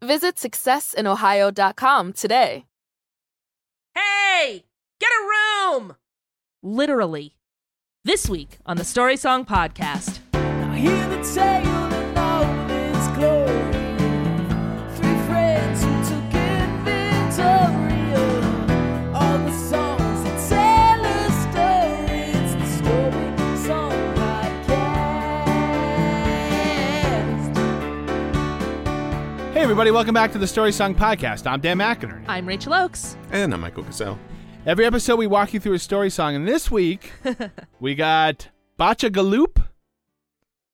Visit successinohio.com today. Hey, get a room! Literally. This week on the Story Song Podcast. Hey, everybody, welcome back to the Story Song Podcast. I'm Dan McInerney. I'm Rachel Oakes. And I'm Michael Cassell. Every episode, we walk you through a story song, and this week, we got Bacha Galoop.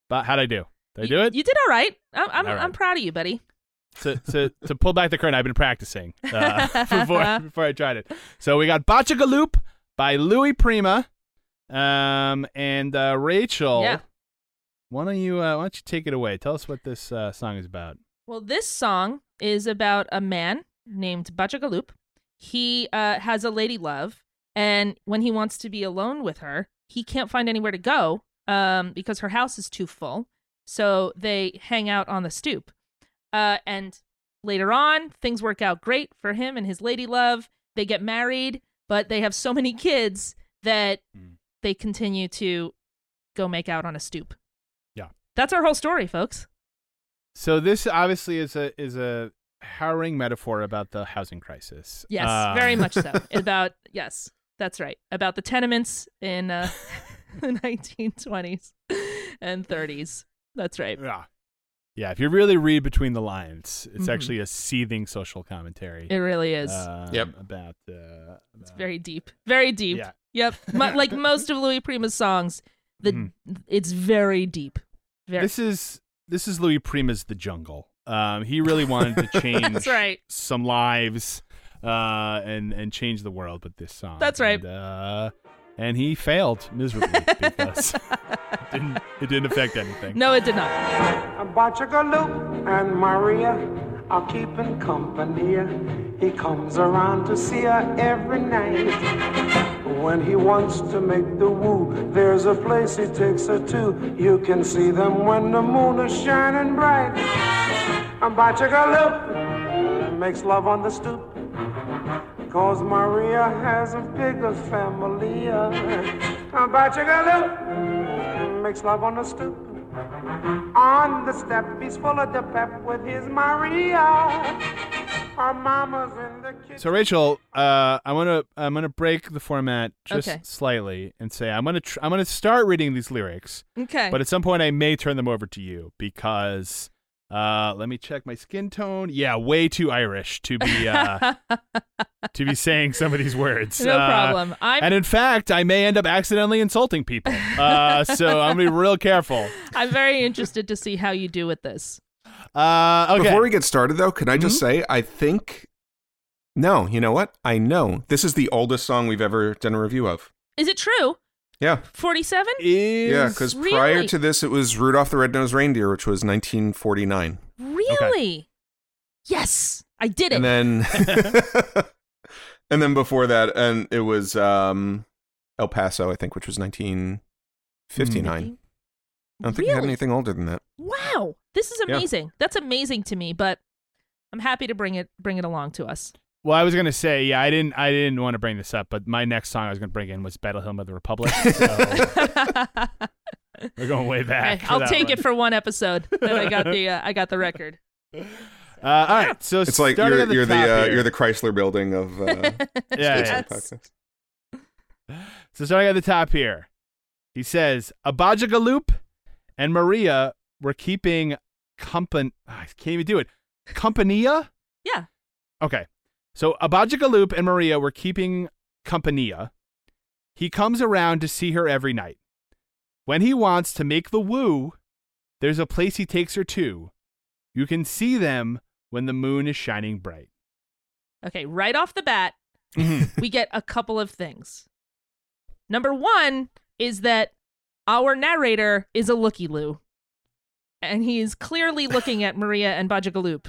But how'd I do? Did I do it? You did all right. I'm, I'm, All right. I'm proud of you, buddy. to, to, to pull back the curtain, I've been practicing uh, before, before I tried it. So we got Bacha Galoop by Louis Prima. Um, and uh, Rachel, Yeah. why don't you uh, why don't you take it away? Tell us what this uh, song is about. Well, this song is about a man named Bachagaloop. He uh, has a lady love, and when he wants to be alone with her, he can't find anywhere to go um, because her house is too full. So they hang out on the stoop. Uh, and later on, things work out great for him and his lady love. They get married, but they have so many kids that Mm. they continue to go make out on a stoop. Yeah. That's our whole story, folks. So this obviously is a is a harrowing metaphor about the housing crisis. Yes, Uh, very much so. about yes, that's right. About the tenements in uh, the 1920s and 30s. That's right. Yeah. Yeah, if you really read between the lines, it's Mhm. actually a seething social commentary. It really is. um, Yep. About, uh, it's very deep. Very deep. Yeah. Yep. Mu- like most of Louis Prima's songs, the Mhm. it's very deep. Very. This is this is Louis Prima's The Jungle. Um, he really wanted to change That's right. some lives uh, and and change the world with this song. That's right. And, uh, and he failed miserably because it didn't it didn't affect anything. No, it did not. Bachagaloop and Maria are keeping company. He comes around to see her every night. When he wants to make the woo, there's a place he takes her to. You can see them when the moon is shining bright. And Bachagaloop makes love on the stoop. Cause Maria has a bigger family. And Bachagaloop makes love on the stoop. On the step, he's full of the pep with his Maria. Her mama's in the kitchen. So Rachel, uh, I want to I'm gonna break the format just Okay. slightly and say I'm gonna tr- I'm gonna start reading these lyrics, Okay. but at some point I may turn them over to you because uh, let me check my skin tone. Yeah, way too Irish to be uh, to be saying some of these words. no Uh, problem. I'm And in fact, I may end up accidentally insulting people. Uh, so I'm gonna be real careful. I'm very interested to see how you do with this. Uh, okay. Before we get started, though, can I just Mm-hmm. say I think. No, you know what? I know this is the oldest song we've ever done a review of. Is it true? Yeah, 47? is yeah, because Really? prior to this, it was Rudolph the Red-Nosed Reindeer, which was 1949, Really? Yes. I did it. and then And then before that, and it was um, El Paso, I think, which was 1959. I don't think it had anything older than that. Wow, this is Yeah. amazing. That's amazing to me, but I'm happy to bring it bring it along to us. Well, I was gonna say, yeah, I didn't, I didn't want to bring this up, but my next song I was gonna bring in was "Battle Hymn of the Republic." So we're going way back. Hey, I'll take one. it for one episode. Then I got the uh, I got the record. Uh, all right, so It's like you're the you're the uh, you're the Chrysler Building of uh, yeah, Space yeah. Rock podcast. So starting at the top here, he says Abajagaloop and Maria were keeping company. Ah, I can't even do it. Compania. Yeah. Okay. So Abajagaloop and Maria were keeping compania. He comes around to see her every night. When he wants to make the woo, there's a place he takes her to. You can see them when the moon is shining bright. Okay, right off the bat, mm-hmm. we get a couple of things. Number one is that our narrator is a looky loo, and he's clearly looking at Maria and Bajagaloop.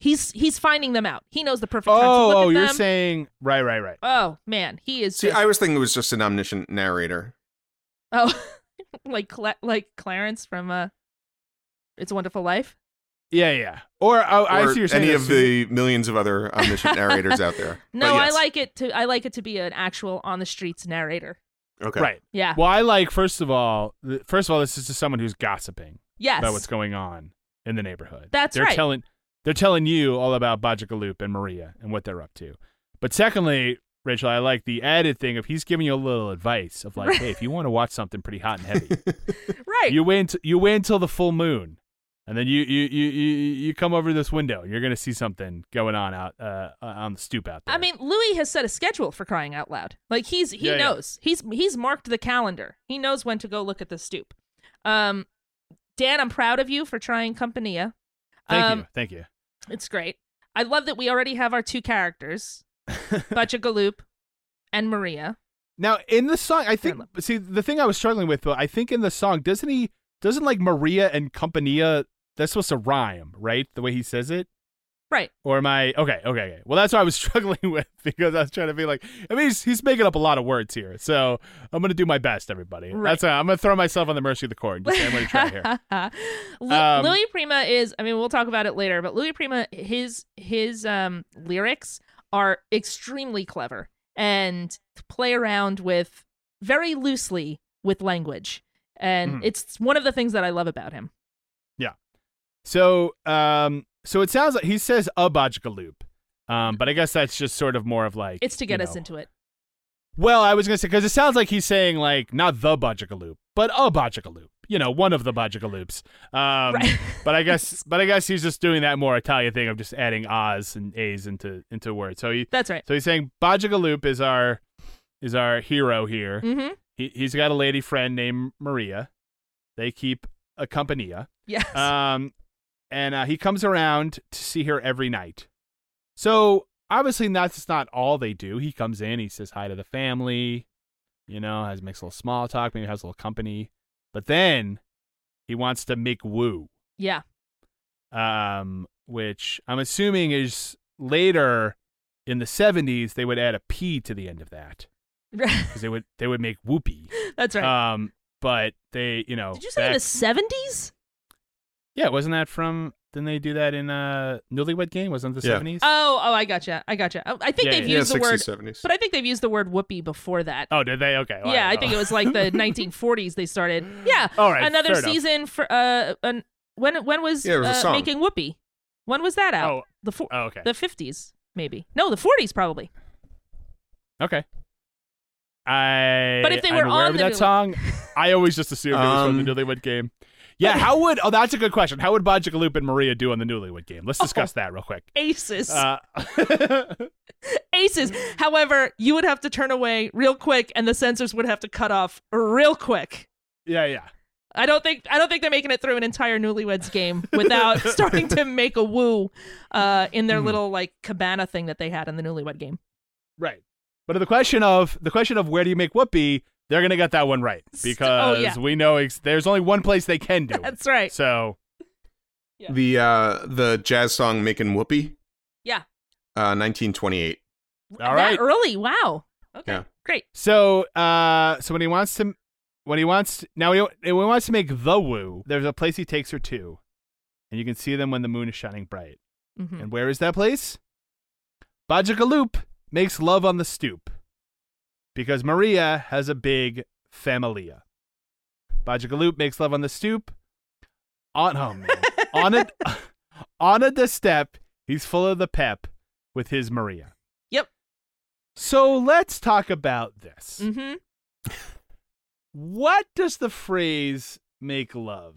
He's he's finding them out. He knows the perfect time to Oh, look oh, at you're them. saying right, right, right. oh man, he is. See, just- I was thinking it was just an omniscient narrator. oh, like Cla- like Clarence from uh, It's a Wonderful Life. Yeah, yeah. Or oh, I or see you're saying any this- of the millions of other omniscient narrators out there. No, But I like it to I like it to be an actual on the streets narrator. Okay. right. Yeah. Well, I like first of all, th- first of all, this is just someone who's gossiping yes. about what's going on in the neighborhood. That's they're right. telling they're telling you all about Bajagaloop and Maria and what they're up to. But secondly, Rachel, I like the added thing of he's giving you a little advice of like, hey, if you want to watch something pretty hot and heavy, right. you wait until, you wait until the full moon, and then you you you you, you come over this window. You're gonna see something going on out uh, on the stoop out there. I mean, Louis has set a schedule for crying out loud. Like he's he Yeah, yeah. knows. He's he's marked the calendar. He knows when to go look at the stoop. Um Dan, I'm proud of you for trying Compania. thank um, you, thank you. It's great. I love that we already have our two characters, Butchagaloop and Maria. Now in the song, I think love- see the thing I was struggling with, I think in the song doesn't he doesn't like Maria and Compania that's supposed to rhyme, right? The way he says it. Right. Or am I okay? Okay, okay. Well, that's what I was struggling with because I was trying to be like, I mean, he's, he's making up a lot of words here, so I'm gonna do my best, everybody. Right. That's I'm gonna throw myself on the mercy of the court. Just I'm gonna try here. Um, Louis Prima is I mean we'll talk about it later, but Louis Prima his his um lyrics are extremely clever and play around with very loosely with language. And Mhm. it's one of the things that I love about him. So, um, so it sounds like he says a Bajagaloop, um, but I guess that's just sort of more of like It's to get you us know- into it. Well, I was gonna say because it sounds like he's saying like not the Bajagaloop, but a Bajagaloop. You know, one of the Bajagaloops. Um, Right. but I guess, but I guess he's just doing that more Italian thing of just adding O's and A's into into words. So he, That's right. so he's saying Bajagaloop is our is our hero here. Mm-hmm. He he's got a lady friend named Maria. They keep a compania. Yes. Um, and uh, he comes around to see her every night. So obviously that's not all they do. He comes in, he says hi to the family, you know, has makes a little small talk, maybe has a little company, but then he wants to make woo, yeah. um, which I'm assuming is later in the 70s they would add a p to the end of that because they would they would make whoopee. That's right. Um, but they, you know, Did you say in the seventies? Yeah, wasn't that from? Didn't they do that in uh Newlywed Game? Wasn't it the Yeah. seventies? Oh, oh, I gotcha. I gotcha. Oh, I think Yeah, they've yeah. used yeah, the 60s, word, 70s. but I think they've used the word whoopee before that. oh, did they? Okay. well, yeah, I don't think know. it was like the 1940s they started. Yeah. All right, Another fair enough. season for uh an, when when was, Yeah, it was a uh, song. making whoopee? When was that out? Oh, the four, oh, okay. the 50s maybe. No, the 40s probably. okay. I. But if they I'm were aware on of the that Newly- song, I always just assumed it was from the Um, Newlywed Game. Yeah, how would? Oh, that's a good question. How would Bajagaloop and Maria do on the Newlywed Game? Let's discuss that real quick. Aces. Uh, Aces. However, you would have to turn away real quick and the sensors would have to cut off real quick. yeah, yeah. I don't think I don't think they're making it through an entire Newlyweds game without starting to make a woo uh, in their little like cabana thing that they had in the Newlywed game. Right. But the question of the question of where do you make whoopee? They're gonna get that one right because oh, yeah. we know ex- there's only one place they can do it. That's right. So Yeah. The uh, the jazz song "Making Whoopee," Yeah. uh, 1928. All that right. early. Wow. Okay. Yeah. Great. So, uh, so when he wants to, when he wants to, now he, when he wants to make the woo, there's a place he takes her to, and you can see them when the moon is shining bright. Mhm. And where is that place? Bajagaloop makes love on the stoop, because Maria has a big familia. Bajagaloop makes love on the stoop. On oh man, on it, on a the step, he's full of the pep with his Maria. Yep. So let's talk about this. Mm-hmm. What does the phrase make love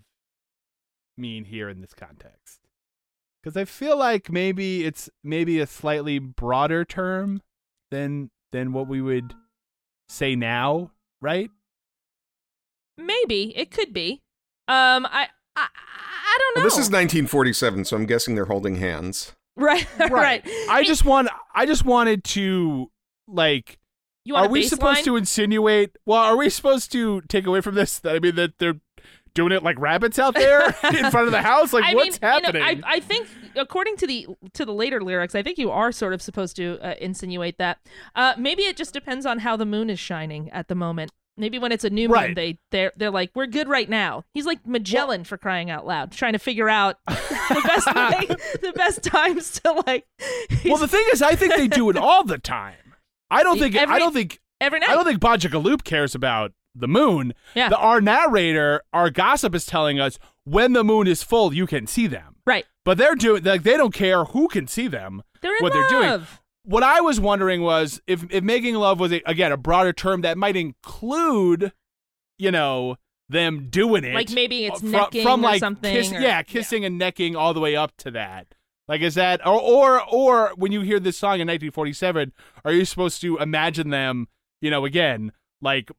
mean here in this context? Because I feel like maybe it's maybe a slightly broader term than than what we would say now, right? Maybe it could be. Um, I I, I don't know. Well, this is 1947, so I'm guessing they're holding hands. right. right. I just want I just wanted to like You want are a we supposed to insinuate well, are we supposed to take away from this that I mean that they're doing it like rabbits out there in front of the house? Like I what's mean, happening? You know, I, I think according to the to the later lyrics, I think you are sort of supposed to uh, insinuate that. Uh, maybe it just depends on how the moon is shining at the moment. Maybe when it's a new moon, Right. they they're they're like, we're good right now. He's like Magellan for crying out loud, trying to figure out the best way, the best times to like. well, the thing is I think they do it all the time. I don't think I don't think every night. I don't think Bajagaloop cares about the moon. Yeah. The, our narrator, our gossip is telling us when the moon is full, you can see them. But they're doing like they don't care who can see them. They're in what they're doing. What I was wondering was if if making love was a, again a broader term that might include, you know, them doing it, Like maybe it's fro- necking from or like something, kiss- or- yeah, kissing and necking all the way up to that. Like is that or or or when you hear this song in 1947, are you supposed to imagine them, you know, again like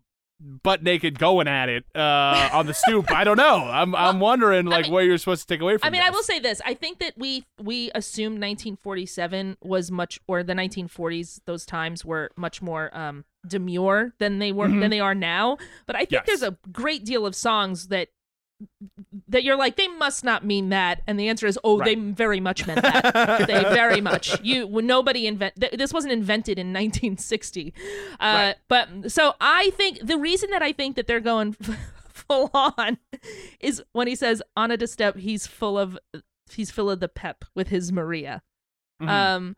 butt naked going at it uh, on the stoop? I don't know. I'm I'm wondering like mean- what you're supposed to take away from. I mean, I will say this. I think that we we assumed 1947 was much, or the 1940s. Those times were much more um, demure than they were than they are now. But I think Yes. there's a great deal of songs that that you're like they must not mean that, and the answer is oh they very much meant that. they very much. You nobody invent th- this wasn't invented in 1960. Uh, But so I think the reason that I think that they're going full on is when he says on a step he's full of he's full of the pep with his Maria. Mhm. Um,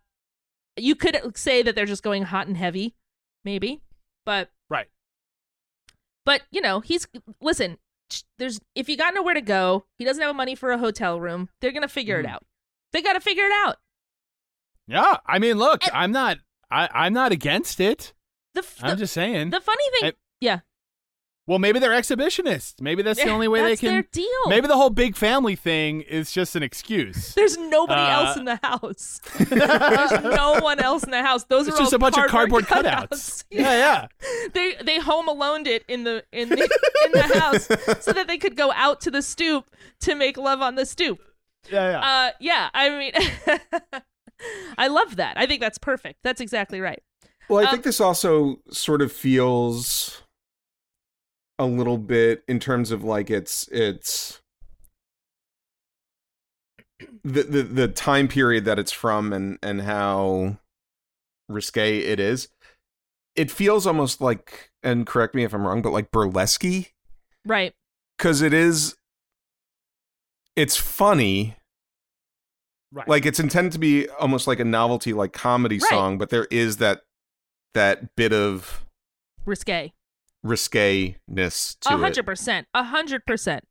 you could say that they're just going hot and heavy, maybe, but right. but you know he's listen. There's if you got nowhere to go, he doesn't have money for a hotel room. They're gonna figure Mhm. it out. They got to figure it out. Yeah, I mean, look, And- I'm not I I'm not against it. The I'm the, just saying. the funny thing, I- yeah, Well, maybe they're exhibitionists. Maybe that's the only way they That's can. their deal. Maybe the whole big family thing is just an excuse. There's nobody Uh, else in the house. There's no one else in the house. Those It's are just all a bunch of cardboard cardboard cutouts. Yeah, yeah. they they home aloned it in the in the in the house so that they could go out to the stoop to make love on the stoop. Yeah, yeah. Uh, yeah. I mean, I love that. I think that's perfect. That's exactly right. Well, I Um, think this also sort of feels a little bit in terms of like it's it's the the, the time period that it's from and and how risque it is. It feels almost like, and correct me if I'm wrong, but like burlesque Right. because it is. It's funny, right. like it's intended to be almost like a novelty, like comedy Right. song, but there is that that bit of Risque. Risque-ness to A it. hundred percent. A hundred percent.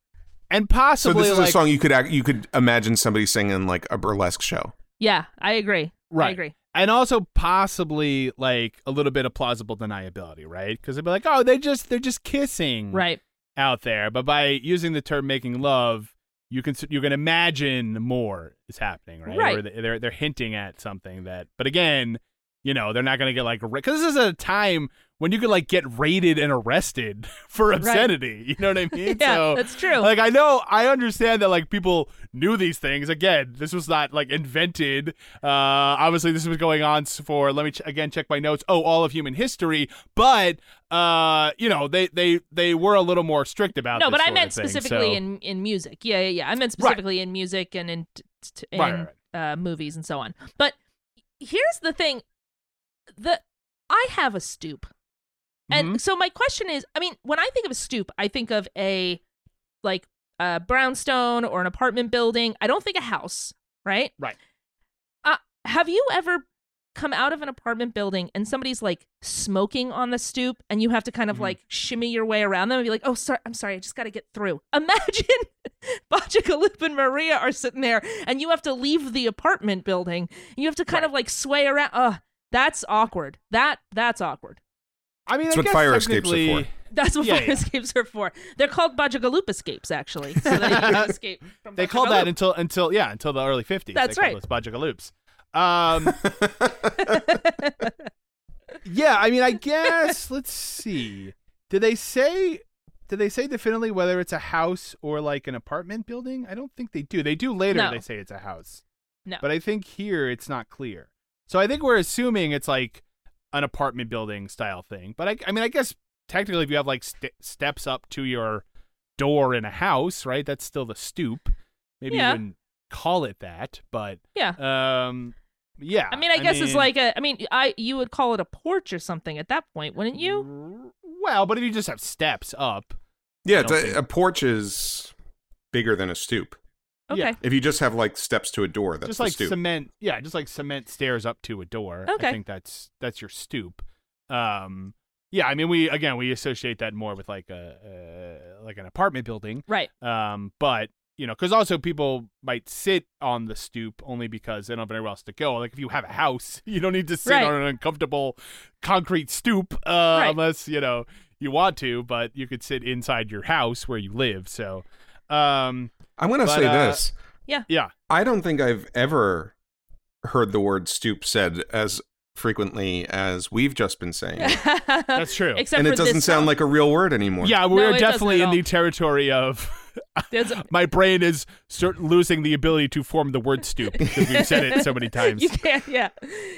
and possibly So possibly this is like a song you could act, you could imagine somebody singing like a burlesque show. Yeah, I agree. Right. I agree. and also possibly like a little bit of plausible deniability, right? Because they'd be like, oh, they just they're just kissing Right. out there, but by using the term making love, you can you can imagine more is happening, right? Right. Or they're they're hinting at something that, but again, you know, they're not going to get like because this is a time when you could like get raided and arrested for obscenity. You know what I mean? Yeah, so, that's true. Like I know, I understand that like people knew these things. Again, this was not like invented. Uh, obviously, this was going on for. Let me ch- again check my notes. Oh, all of human history. But uh, you know, they they they were a little more strict about. no, but I meant thing, specifically so- in in music. Yeah, yeah, yeah. I meant specifically in music and in t- in Right, right, Uh, movies and so on. But here's the thing: the I have a stoop. And Mhm. so my question is, I mean, when I think of a stoop, I think of a like a brownstone or an apartment building. I don't think a house, right? Right. Uh, have you ever come out of an apartment building and somebody's like smoking on the stoop and you have to kind of Mhm. like shimmy your way around them and be like, "Oh, sorry, I'm sorry, I just got to get through." Imagine Bajikalup and Maria are sitting there and you have to leave the apartment building. You have to kind of like sway around. Ugh, that's awkward. That that's awkward. I mean, That's I what guess fire escapes are for. That's what Yeah, fire yeah. escapes are for. They're called Bajagalup escapes, actually. So that you can escape from They called that until until yeah until the early fifties. That's they right. Called those Bajagaloops. Um, yeah, I mean, I guess let's see. Did they say? Did they say definitely whether it's a house or like an apartment building? I don't think they do. They do later. No. They say it's a house, No. but I think here it's not clear. So I think we're assuming it's like an apartment building style thing. But I, I mean, I guess technically, if you have like st- steps up to your door in a house, right? That's still the stoop. Maybe Yeah. you wouldn't call it that, but yeah. um, yeah. I mean, I guess it's like a. I mean, I you would call it a porch or something at that point, wouldn't you? Well, but if you just have steps up, Yeah, it's a, think- a porch is bigger than a stoop. Okay. Yeah. If you just have like steps to a door, that's just like stoop. cement, yeah, just like cement stairs up to a door. Okay. I think that's that's your stoop. Um, yeah, I mean, we again we associate that more with like a uh, like an apartment building. Right. Um, but you know, because also people might sit on the stoop only because they don't have anywhere else to go. Like if you have a house, you don't need to sit Right. on an uncomfortable concrete stoop uh, Right. unless you know you want to. But you could sit inside your house where you live. So, um, I'm going to say uh, this. yeah, Yeah. I don't think I've ever heard the word stoop said as frequently as we've just been saying. That's true. Except and it doesn't this sound song. like a real word anymore. yeah, we're it doesn't definitely in the territory of. My brain is start losing the ability to form the word stoop because we've said it so many times. You can't. Yeah.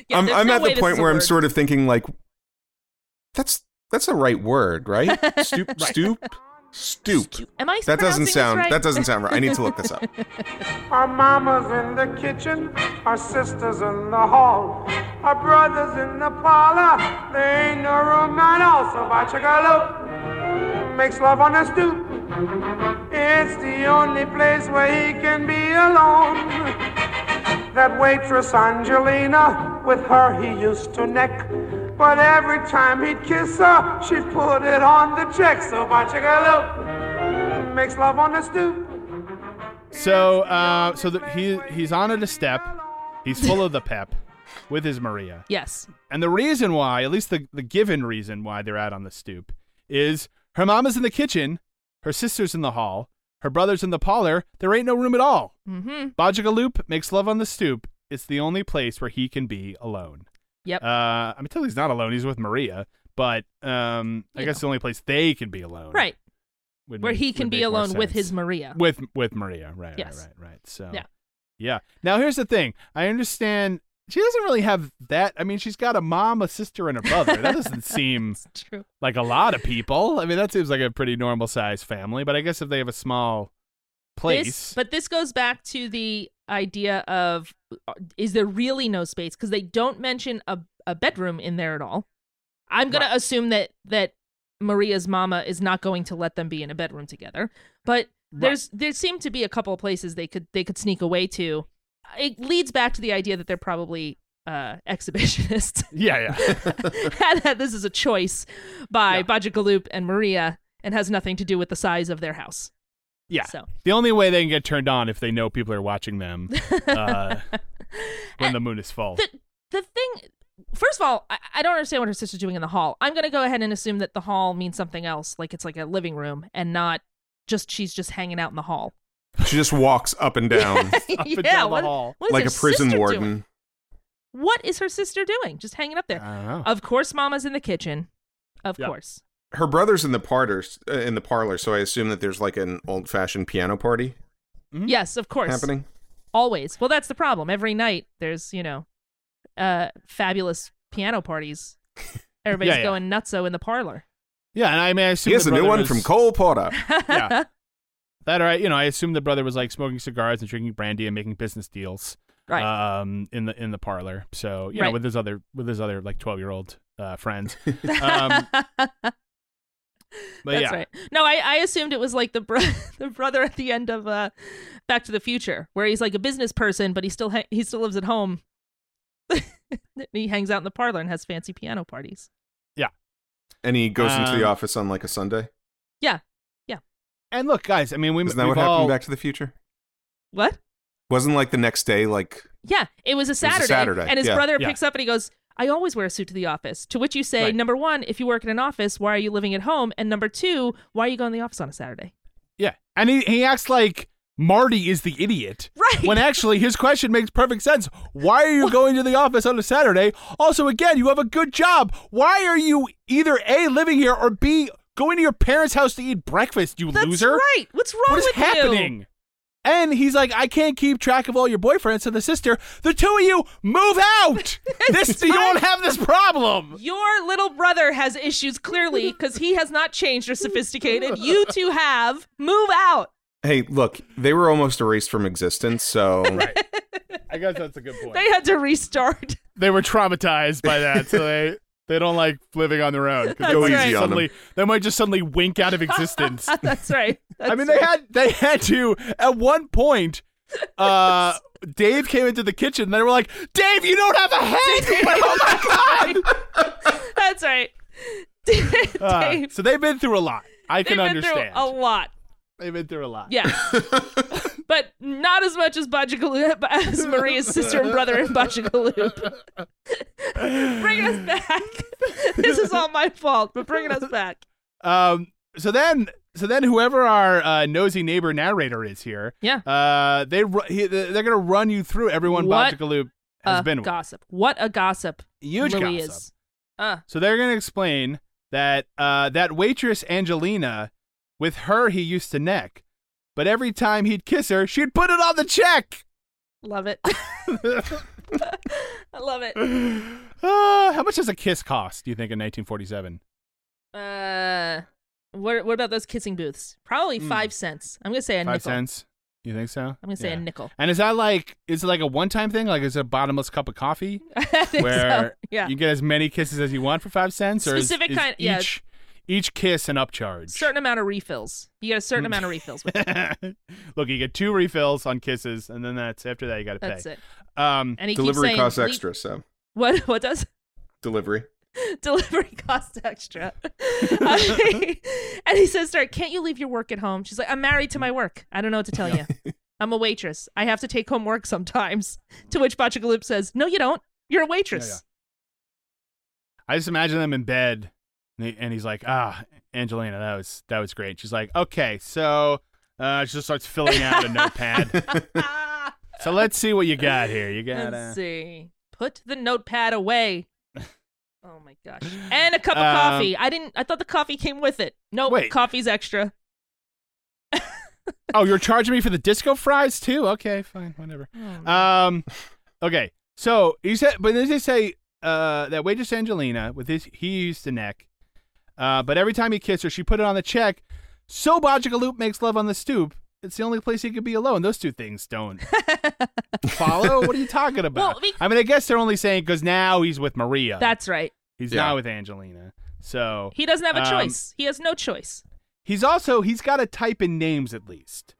yeah I'm, I'm no at the point where I'm word. sort of thinking like, that's that's the right word, right? Stoop, stoop, stoop. Am I? That doesn't sound. right? That doesn't sound right. I need to look this up. Our mama's in the kitchen, our sisters in the hall, our brothers in the parlor. There ain't no room at all, so Bachagalo makes love on the stoop. It's the only place where he can be alone. That waitress Angelina, with her he used to neck. But every time he'd kiss her, she'd put it on the check. So Bachagalo makes love on the stoop. So, uh, so the, he he's on at a step. He's full of the pep with his Maria, Yes. and the reason why, at least the the given reason why they're out on the stoop, is her mama's in the kitchen, her sister's in the hall, her brother's in the parlor. There ain't no room at all. Mm-hmm. Bajagaloop makes love on the stoop. It's the only place where he can be alone. Yep. Uh, I mean, till he's not alone. He's with Maria, but um, I You guess the only place they can be alone, right. Where make- he can be alone with his Maria. with with Maria, right? Yes. Right, right, right. So Yeah. yeah. Now here's the thing. I understand she doesn't really have that. I mean, she's got a mom, a sister, and a brother. That doesn't seem true. like a lot of people. I mean, that seems like a pretty normal size family. But I guess if they have a small place, This, but this goes back to the idea of uh, is there really no space because they don't mention a, a bedroom in there at all. I'm gonna assume that that Maria's mama is not going to let them be in a bedroom together. But there's there seem to be a couple of places they could they could sneak away to. It leads back to the idea that they're probably uh, exhibitionists. yeah, yeah. that this is a choice by Yeah. Bajagaloop and Maria and has nothing to do with the size of their house. Yeah. So The only way they can get turned on if they know people are watching them uh, when the moon is full. the the thing first of all I, I don't understand what her sister's doing in the hall i'm gonna go ahead and assume that the hall means something else like it's like a living room and not just she's just hanging out in the hall She just walks up and down Up and yeah down the hall. what is like a prison warden. doing? what is her sister doing just hanging up there I don't know. of course mama's in the kitchen of Yep. course Her brother's in the parlor, uh, in the parlor, so I assume that there's like an old-fashioned piano party Mhm. yes of course happening. always well that's the problem every night there's you know uh fabulous piano parties everybody's Yeah, yeah. going nutso in the parlor Yeah, and I mean, I assume Here's the a new one was- from Cole Porter. Yeah. That or I, you know, I assume the brother was like smoking cigars and drinking brandy and making business deals. Right. um, in the in the parlor. So you know, with his other with his other like twelve year old uh, friends. Um, but That's yeah, right. No, I, I assumed it was like the bro- the brother at the end of uh, Back to the Future, where he's like a business person, but he still ha- he still lives at home. he hangs out in the parlor and has fancy piano parties. Yeah, and he goes into the Um, office on like a Sunday. Yeah. Yeah. And look, guys. I mean, we Isn't that we've what happened in Back to the Future? What? Wasn't like the next day, like Yeah, it was a Saturday. Saturday, And his yeah. brother Yeah. picks up and he goes, I always wear a suit to the office. To which you say, Right. number one, if you work in an office, why are you living at home? And number two, why are you going to the office on a Saturday? yeah, and he he acts like Marty is the idiot. Right. When actually his question makes perfect sense. Why are you going to the office on a Saturday? Also, again, you have a good job. Why are you either A, living here, or B, going to your parents' house to eat breakfast, you That's loser? right. What's wrong What is with you? happening? And he's like, I can't keep track of all your boyfriends So the sister. The two of you move out. this you won't have this problem. Your little brother has issues clearly because he has not changed or sophisticated. You two have. Move out. hey, look, they were almost erased from existence, so I guess that's a good point. They had to restart. They were traumatized by that, so they they don't like living on their own. 'cause That's they might right. just suddenly they might just suddenly wink out of existence. That's right. I mean, they had they had to at one point. Uh, Dave came into the kitchen. and They were like, "Dave, you don't have a head." Oh my god! That's right. Uh, Dave, so they've been through a lot. I they've can been understand. through a lot. They've been through a lot. Yeah. but not as much as Bajagaloop, as Maria's sister and brother in Bajagaloop. bringing us back. this is all my fault, but bringing us back. Um. So then, so then, whoever our uh, nosy neighbor narrator is here, Yeah. uh, they ru- he, they're gonna run you through everyone What Bajagaloop has a been with. gossip. What a gossip. Huge Louis gossip. is. Uh, So they're gonna explain that uh, that waitress Angelina, with her he used to neck, but every time he'd kiss her, she'd put it on the check. love it. I love it. Uh, how much does a kiss cost? Do you think in 1947? Uh, what, what about those kissing booths? Probably five cents. I'm going to say a. Five nickel. cents. You think so? I'm going to say Yeah. a nickel. And is that like is it like a one time thing? Like is it a bottomless cup of coffee I think where so. Yeah. you get as many kisses as you want for five cents, or is- Specific is, kind- yeah. each each kiss an upcharge? certain amount of refills. You get a certain amount of refills with it. Look, you get two refills on kisses, and then that's after that you got to pay. That's it. Um, And he delivery keeps saying, costs "Leave- extra, so What? What does? delivery. Delivery costs extra. and he says to her, Can't you leave your work at home? She's like, I'm married to my work. I don't know what to tell you. I'm a waitress. I have to take home work sometimes. To which Bachagaloop says, No, you don't. You're a waitress. I just imagine them in bed, and, he, and he's like, "Ah, Angelina, that was that was great." She's like, "Okay, so." Uh, she just starts filling out a notepad. So let's see what you got here. You got Let's see. Put the notepad away. Oh my gosh. And a cup of Um, coffee. I didn't I thought the coffee came with it. Nope, Wait. coffee's extra. Oh, you're charging me for the disco fries too? Okay, fine, whatever. Um, okay. So he said, but then they say uh, that waitress Angelina with his he used to neck, uh, but every time he kissed her, she put it on the check. So Bajagaloop makes love on the stoop. It's the only place he could be alone. Those two things don't follow. What are you talking about? Well, we- I mean, I guess they're only saying because now he's with Maria. That's right. he's Yeah. not with Angelina. So He doesn't have a Um, choice. He has no choice. He's also he's got to type in names at least,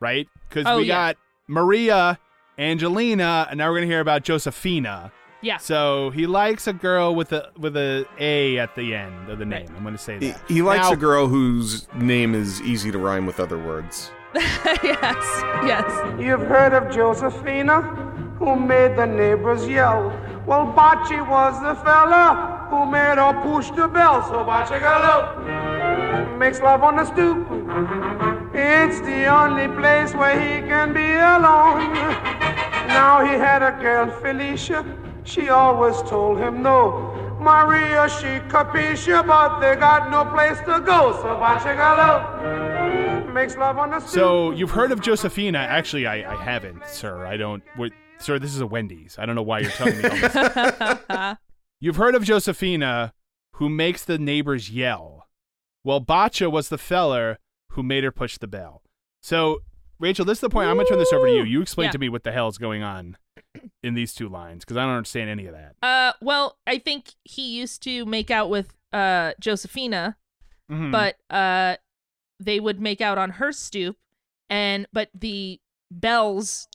right? Because Oh, we yeah. got Maria, Angelina, and now we're gonna hear about Josephina. Yeah. So he likes a girl with a with a A at the end of the name. Right. I'm gonna say that. he likes Now- a girl whose name is easy to rhyme with other words. yes. Yes. You've heard of Josephina, who made the neighbors yell. Well, Bachi was the fella who made her push the bell. So Bocce Gallo makes love on the stoop. It's the only place where he can be alone. Now he had a girl, Felicia. She always told him no. Maria, she capisce, but they got no place to go. So Bocce Gallo makes love on the stoop. So you've heard of Josephina? Actually, I, I haven't, sir. I don't. Wait, sir, this is a Wendy's. I don't know why you're telling me. All this. You've heard of Josephina, who makes the neighbors yell. Well, Bacha was the feller who made her push the bell. So Rachel, this is the point. I'm gonna turn this over to you. You explain Yeah. to me what the hell is going on in these two lines because I don't understand any of that. Uh, well, I think he used to make out with uh Josephina, Mhm. but uh, they would make out on her stoop, and but the bells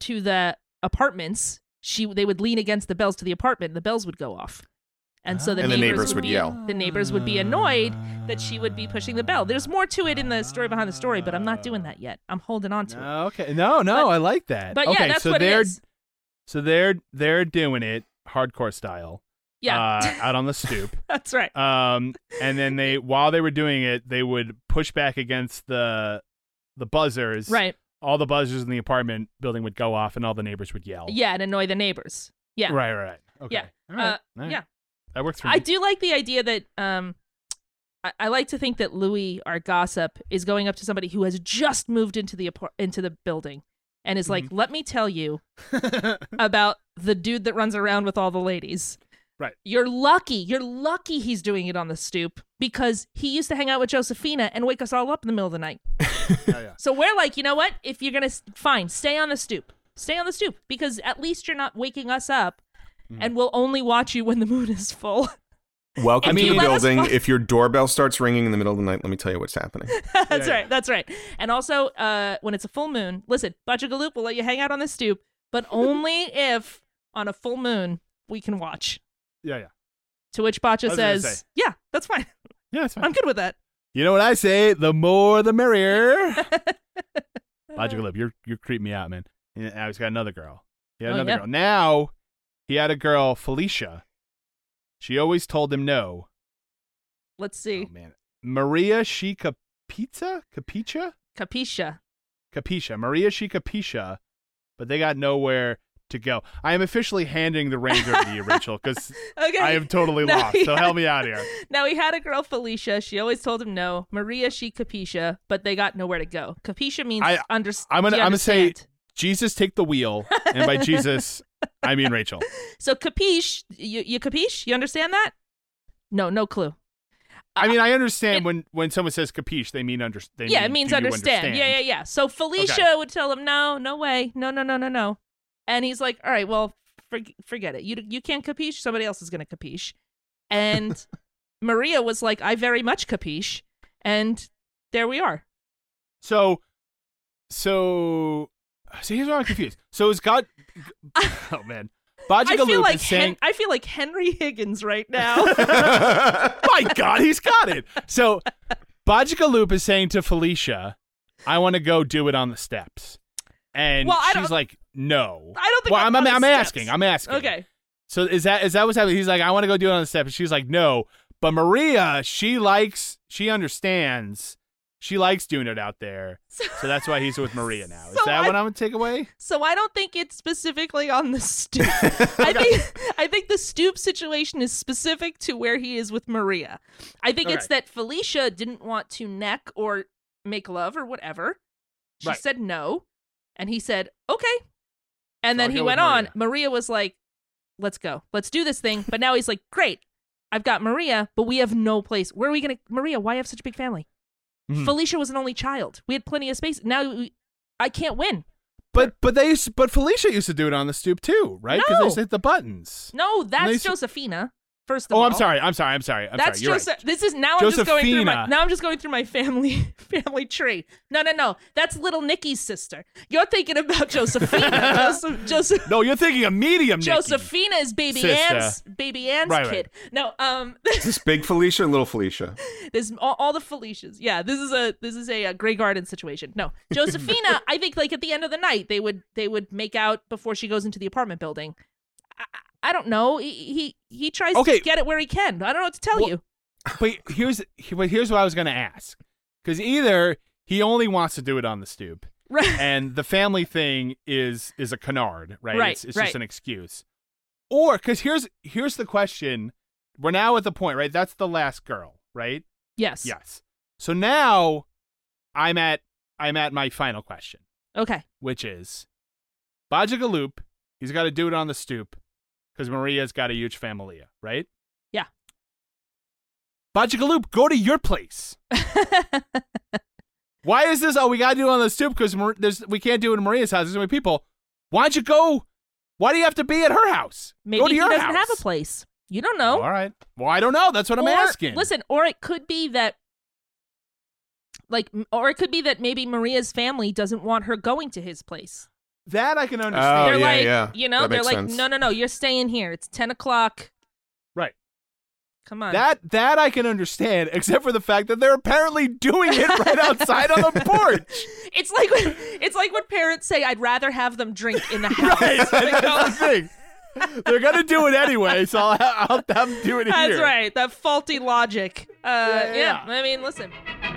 to the apartments, she they would lean against the bells to the apartment, and the bells would go off, and so the And the neighbors, neighbors would would be, yell. The neighbors would be annoyed that she would be pushing the bell. There's more to it in the story behind the story, but I'm not doing that yet. I'm holding on to it. Okay, no, no, But- I like that. But okay, yeah, that's so what they're it is. So they're they're doing it hardcore style. Yeah, uh, out on the stoop. that's right. Um, and then they, while they were doing it, they would push back against the the buzzers. Right. All the buzzers in the apartment building would go off, and all the neighbors would yell. Yeah, and annoy the neighbors. Yeah. Right. Right. right. Okay. Yeah. Right. Uh, right. yeah. That works for me. I do like the idea that um I, I like to think that Louis, our gossip, is going up to somebody who has just moved into the apar- into the building and is like, Mm-hmm. "Let me tell you about the dude that runs around with all the ladies." Right. You're lucky. You're lucky he's doing it on the stoop because he used to hang out with Josephina and wake us all up in the middle of the night. Yeah, yeah. So we're like, you know what? If you're gonna fine, stay on the stoop. Stay on the stoop because at least you're not waking us up, Mm. and we'll only watch you when the moon is full. Welcome I mean- to the Let us building. If your doorbell starts ringing in the middle of the night, let me tell you what's happening. that's Yeah, right. yeah. That's right. And also, uh, when it's a full moon, listen, Butchagaloop will let you hang out on the stoop, but only if on a full moon we can watch. Yeah. Yeah. To which Bacha I was gonna says, say. "Yeah, that's fine. Yeah. It's fine. I'm good with that." You know what I say? The more, the merrier. Logical lip, you're you're creeping me out, man. And now he's got another girl. He had Oh, another yeah. girl. Now he had a girl, Felicia. She always told him no. Let's oh, see. Oh man, Maria she Capizza, Capicha, Capisha. Capisha, Maria she Capisha, but they got nowhere to go. I am officially handing the reins over to you, Rachel, because Okay. I am totally Now lost. So had- help me out here. Now he had a girl, Felicia. She always told him no. Maria, she Capisha, but they got nowhere to go. Capisha means I- understand. I'm gonna I'm gonna say Jesus take the wheel, and by Jesus I mean Rachel. So capiche, you, you capiche? You understand that? No, no clue. I mean, uh, I understand when when someone says capiche, they mean under. They yeah, mean, it means you understand. Yeah, yeah, yeah. So Felicia Okay. would tell him, "No, no way, no, no, no, no, no," and he's like, "All right, well, for, forget it. You you can't capiche. Somebody else is gonna capiche." And Maria was like, "I very much capiche," and there we are. So, so, so here's what I'm confused. So is God? Oh man, I Bajiga feel Loop like is saying, Hen- I feel like Henry Higgins right now. "My God, he's got it." So, Bajiga Loop is saying to Felicia, "I want to go do it on the steps," and Well, she's like, "No." I don't think Well, I'm, I'm, I'm asking. I'm asking. okay. So is that is that what's happening? He's like, I want to go do it on the steps. And she's like, no. But Maria, she likes, she understands, she likes doing it out there. So that's why he's with Maria now. Is So that I- what I'm gonna take away? So I don't think it's specifically on the stoop. I think I think the stoop situation is specific to where he is with Maria. I think it's that Felicia didn't want to neck or make love or whatever. She Right. said no, and he said okay. And So then I'll he went with on. Maria. Maria was like, "Let's go. Let's do this thing." But now he's like, "Great. I've got Maria, but we have no place. Where are we to Maria, why have such a big family?" Mhm. Felicia was an only child. We had plenty of space. Now we, I can't win. But but they used, but Felicia used to do it on the stoop too, right? Because No. they used to hit the buttons. No, that's Josephina. First of Oh, all, I'm sorry. I'm sorry. I'm sorry. I'm that's sorry. You're Jose- right. This is now. I'm just going through my. Now I'm just going through my family family tree. No, no, no. That's little Nikki's sister. You're thinking about Josephina. Joseph, Joseph, No, you're thinking of medium. Nikki. Josephina is baby Sister. Ann's baby Ann's Right, right. kid. No, um, Is this big Felicia or little Felicia? There's all, all the Felicias. Yeah, this is a this is a, uh Grey Garden situation. No, Josephina. I think like at the end of the night they would they would make out before she goes into the apartment building. I, I- I don't know. He he, he tries Okay. to get it where he can. I don't know what to tell Well- you. But here's but here's what I was gonna ask. Because either he only wants to do it on the stoop, Right. and the family thing is is a canard, right? Right, It's, it's right. just an excuse. Or because here's here's the question. We're now at the point, right? That's the last girl, right? yes. Yes. So now I'm at I'm at my final question, Okay. which is Bajagaloop, he's got to do it on the stoop because Maria's got a huge familia, right? Yeah. Bajagaloop, go to your place. Why is this? Oh, we got to do it on the stoop because there's we can't do it in Maria's house. There's so many people. Why don't you go? Why do you have to be at her house? Maybe go to he your doesn't house. have a place. You don't know. All right. Well, I don't know. That's what I'm asking. Listen, or it could be that, like, or it could be that maybe Maria's family doesn't want her going to his place. That I can Oh, understand. they're yeah, like, yeah. you know, That they're makes like, sense. no, no, no, you're staying here. It's ten o'clock. Right. Come on. That that I can understand, except for the fact that they're apparently doing it right outside on the porch. it's like when, it's like when parents say, "I'd rather have them drink in the house." Right. That's the thing. They're gonna do it anyway, so I'll, I'll have them do it That's here. right. That faulty logic. Uh, Yeah, yeah, yeah. I mean, listen.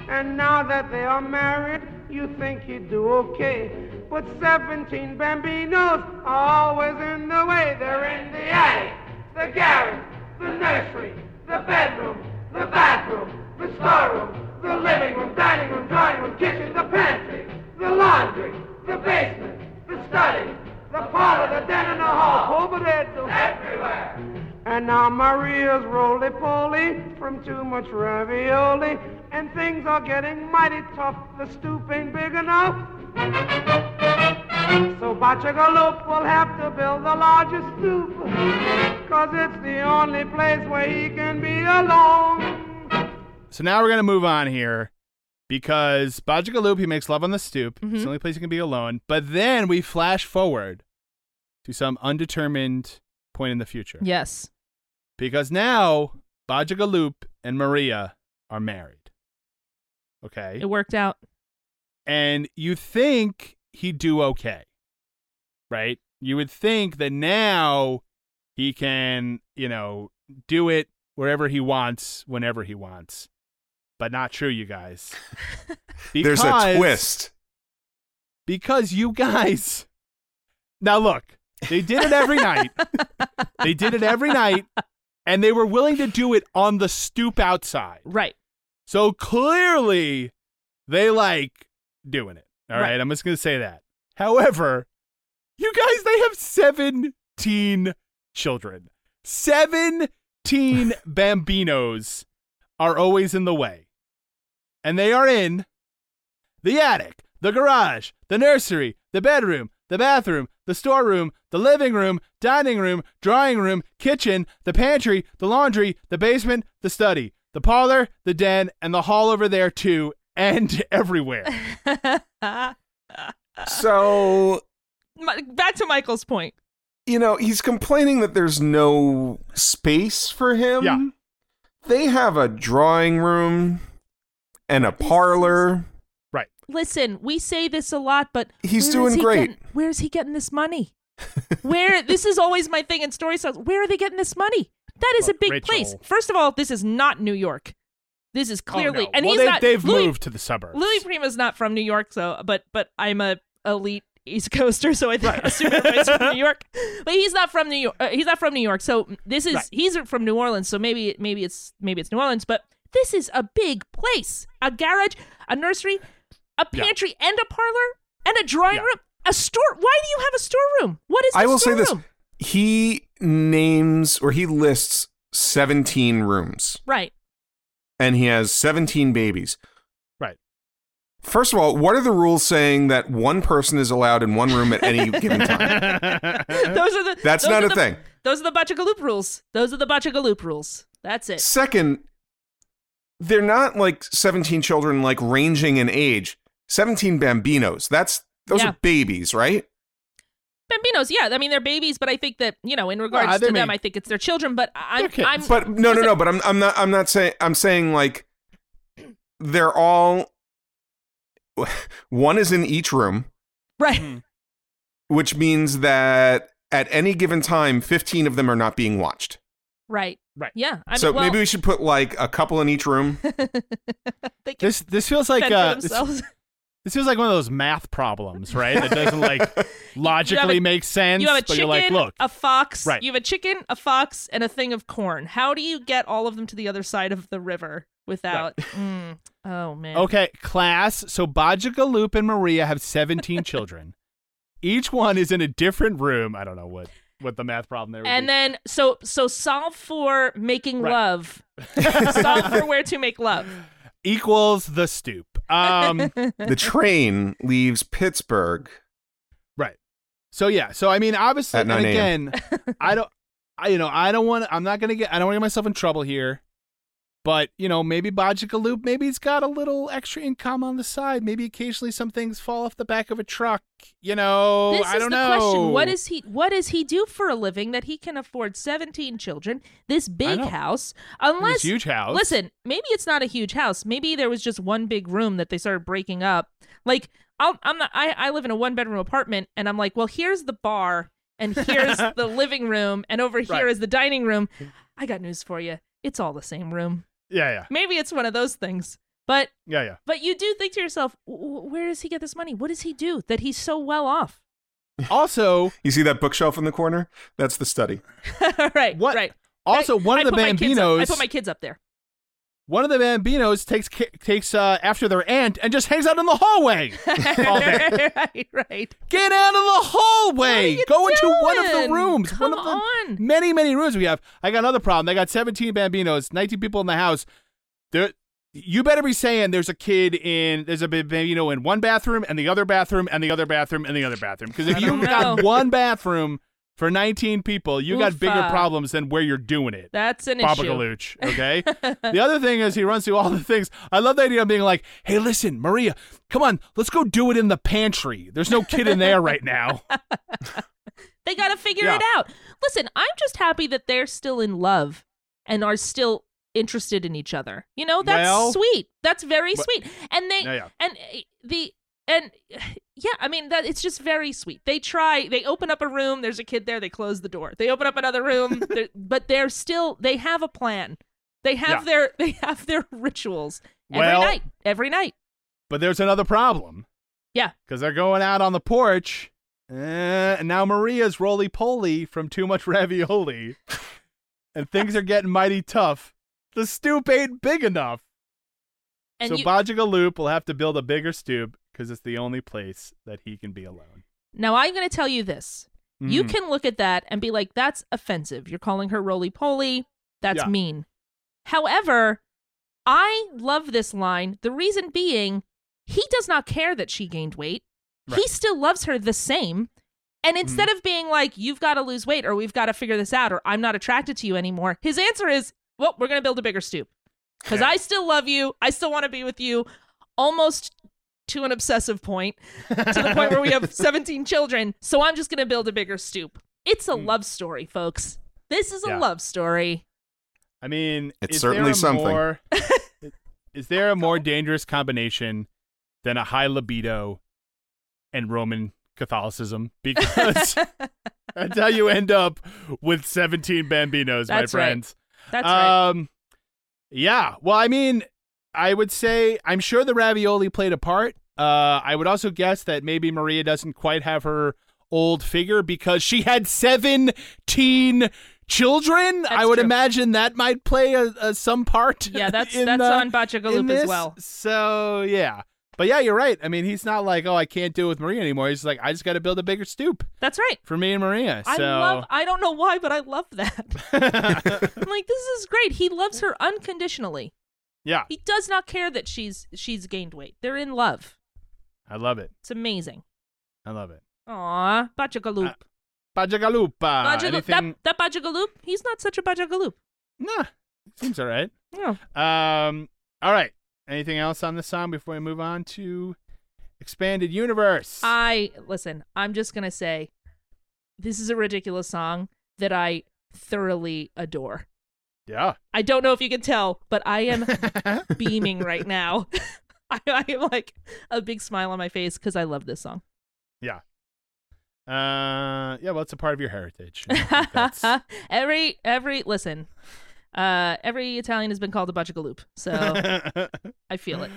And now that they are married, you think you do okay. But 17 bambinos are always in the way. They're in the attic, the garret, the nursery, the bedroom, the bathroom, the storeroom, the living room, dining room, drawing room, kitchen, the pantry, the laundry, the basement, the study, the parlor, the den, and the hall. Overhead, everywhere. And now Maria's roly-poly from too much ravioli, things are getting mighty tough. The stoop ain't big enough. So Bachagaloop will have to build the largest stoop, cause it's the only place where he can be alone. So now we're gonna move on here because Bajagaloop he makes love on the stoop. It's Mhm. the only place he can be alone. But then we flash forward to some undetermined point in the future. Yes. Because now Bajagaloop and Maria are married. Okay. It worked out. and you think he'd do okay, right? You would think that now he can, you know, do it wherever he wants, whenever he wants. But not true, you guys. There's a twist. Because you guys. Now, look, they did it every night. They did it every night, and they were willing to do it on the stoop outside. Right. So clearly, they like doing it. All right, Right. I'm just gonna say that. However, you guys, they have 17 children. 17 bambinos are always in the way, and they are in the attic, the garage, the nursery, the bedroom, the bathroom, the storeroom, the living room, dining room, drawing room, kitchen, the pantry, the laundry, the basement, the study, the parlor, the den, and the hall over there too, and everywhere. So, Mi- Back to Michael's point. you know, he's complaining that there's no space for him. Yeah. They have a drawing room and a parlor. Right. Listen, we say this a lot, but He's doing he great. getting- where's he getting this money? Where this is always my thing in story styles. Where are they getting this money? That is Well, a big Rachel- place. First of all, this is not New York. This is clearly, Oh, no. and well, he's they've, not. they've Louis, moved to the suburbs. Louis Prima's not from New York, so but but I'm a elite East Coaster, so I think assume he's from New York. But he's not from New York. Uh, he's not from New York, so this is Right. he's from New Orleans. So maybe maybe it's maybe it's New Orleans, but this is a big place. A garage, a nursery, a Yeah. pantry, and a parlor, and a drawing Yeah. room, a store. Why do you have a storeroom? What is? I will say this. He names or he lists 17 rooms Right. and he has 17 babies. Right. First of all, what are the rules saying that one person is allowed in one room at any given time? Those are the. That's those not are a the- thing. Those are the Bachagaloop rules. Those are the Bachagaloop rules. That's it. Second, they're not like 17 children like ranging in age. 17 bambinos. That's those Yeah. are babies, right? Bambinos, yeah. I mean, they're babies, but I think that you know, in regards Well, they to them, I think it's their children. But I'm, They're. I'm But no, no, no. But I'm, I'm not, I'm not saying. I'm saying like they're all. One is in each room, right. which means that at any given time, 15 of them are not being watched. Right. Right. Yeah. I so mean, well, maybe we should put like a couple in each room. this this feels like fend for uh, this, themselves. This feels like one of those math problems, right? That doesn't like logically a- make sense. you have a chicken, like, look, a fox. Right. You have a chicken, a fox, and a thing of corn. How do you get all of them to the other side of the river without? Mm, oh man. Okay, class. So Bajagaloop and Maria have 17 children. Each one is in a different room. I don't know what what the math problem there And be. then so so solve for making Right. love. solve for where to make love. equals the stoop. Um, the train leaves Pittsburgh. right. So yeah. So I mean, obviously, and again, I don't. I you know I don't want. I'm not gonna get. I don't want to get myself in trouble here. But you know, maybe Bajikaloop, maybe he's got a little extra income on the side. Maybe occasionally some things fall off the back of a truck. You know, this I don't the know. question. What is he what does he do for a living that he can afford 17 children, this big house? This Unless huge house? Listen, maybe it's not a huge house. Maybe there was just one big room that they started breaking up. Like I'll, I'm not I, I live in a one bedroom apartment and I'm like, well, here's the bar and here's the living room and over here is Right. the dining room. I got news for you. It's all the same room. Yeah, yeah, Maybe it's one of those things. But yeah, yeah. but you do think to yourself, where does he get this money? What does he do that he's so well off? Also, You see that bookshelf in the corner? That's the study. right, What- right. also I- one I of the Bambinos. up- I put my kids up there. One of the Bambinos takes takes uh, after their aunt and just hangs out in the hallway right, right. Get out of the hallway. What are you Go into one of the rooms. Come one of the on. many, many rooms we have. I got another problem. They got 17 Bambinos, 19 people in the house. There, you better be saying there's a kid in, there's a Bambino in one bathroom and the other bathroom and the other bathroom and the other bathroom. Because if you don't got one bathroom for 19 people, you got bigger problems than where you're doing it. That's an Baba issue. Galooch, okay? the other thing is he runs through all the things. I love the idea of being like, hey, listen, Maria, come on, let's go do it in the pantry. There's no kid in there right now. They got to figure Yeah. it out. Listen, I'm just happy that they're still in love and are still interested in each other. You know, that's Well- sweet. That's very But- sweet. And they Yeah, yeah. and uh, the and yeah, I mean that it's just very sweet. They try, they open up a room, there's a kid there, they close the door. They open up another room, they're- but they're still they have a plan. They have Yeah. their they have their rituals every Well- night. Every night. But there's another problem. Yeah. Because they're going out on the porch, eh, and now Maria's roly poly from too much ravioli, and things are getting mighty tough. The stoop ain't big enough. And so you, Bajigaloop will have to build a bigger stoop because it's the only place that he can be alone. now I'm going to tell you this. You Mm. can look at that and be like, that's offensive. You're calling her roly poly. That's Yeah. mean. However, I love this line. The reason being, he does not care that she gained weight. He still loves her the same. And Mm-hmm. instead of being like, you've got to lose weight or we've got to figure this out or I'm not attracted to you anymore, his answer is, well, we're going to build a bigger stoop. Because I still love you. I still want to be with you almost to an obsessive point, to the point where we have 17 children. So I'm just going to build a bigger stoop. It's a love story, folks. This is a. Yeah. love story. I mean, It's certainly something. More, is there a more dangerous combination than a high libido and Roman Catholicism? Because that's how you end up with 17 bambinos, my That's right. friends. That's right. Um, yeah. Well, I mean, I would say I'm sure the ravioli played a part. Uh, I would also guess that maybe Maria doesn't quite have her old figure because she had 17 children. I would true. imagine that might play a, a some part. Yeah, that's in that's the- on Bachagaloop as well. So yeah. But yeah, you're right. I mean, he's not like, oh, I can't do it with Maria anymore. He's like, I just got to build a bigger stoop That's right. for me and Maria. I so love I don't know why, but I love that. I'm like, this is great. He loves her unconditionally. yeah, He does not care that she's she's gained weight. They're in love. I love it. It's amazing. I love it. Aw, Bachagaloop. Bajagalupa. Bajagaloop. Anything? That, that Bachagaloop, he's not such a Bachagaloop. Nah, seems all right. Yeah. Um, all right. Anything else on this song before we move on to expanded universe? I listen, I'm just gonna say this is a ridiculous song that I thoroughly adore. yeah. I don't know if you can tell, but I am beaming right now. I, I am like a big smile on my face because I love this song. yeah. Uh, yeah. Well, it's a part of your heritage. I think that's- every every listen, uh, every Italian has been called a Bachagaloop, so I feel it.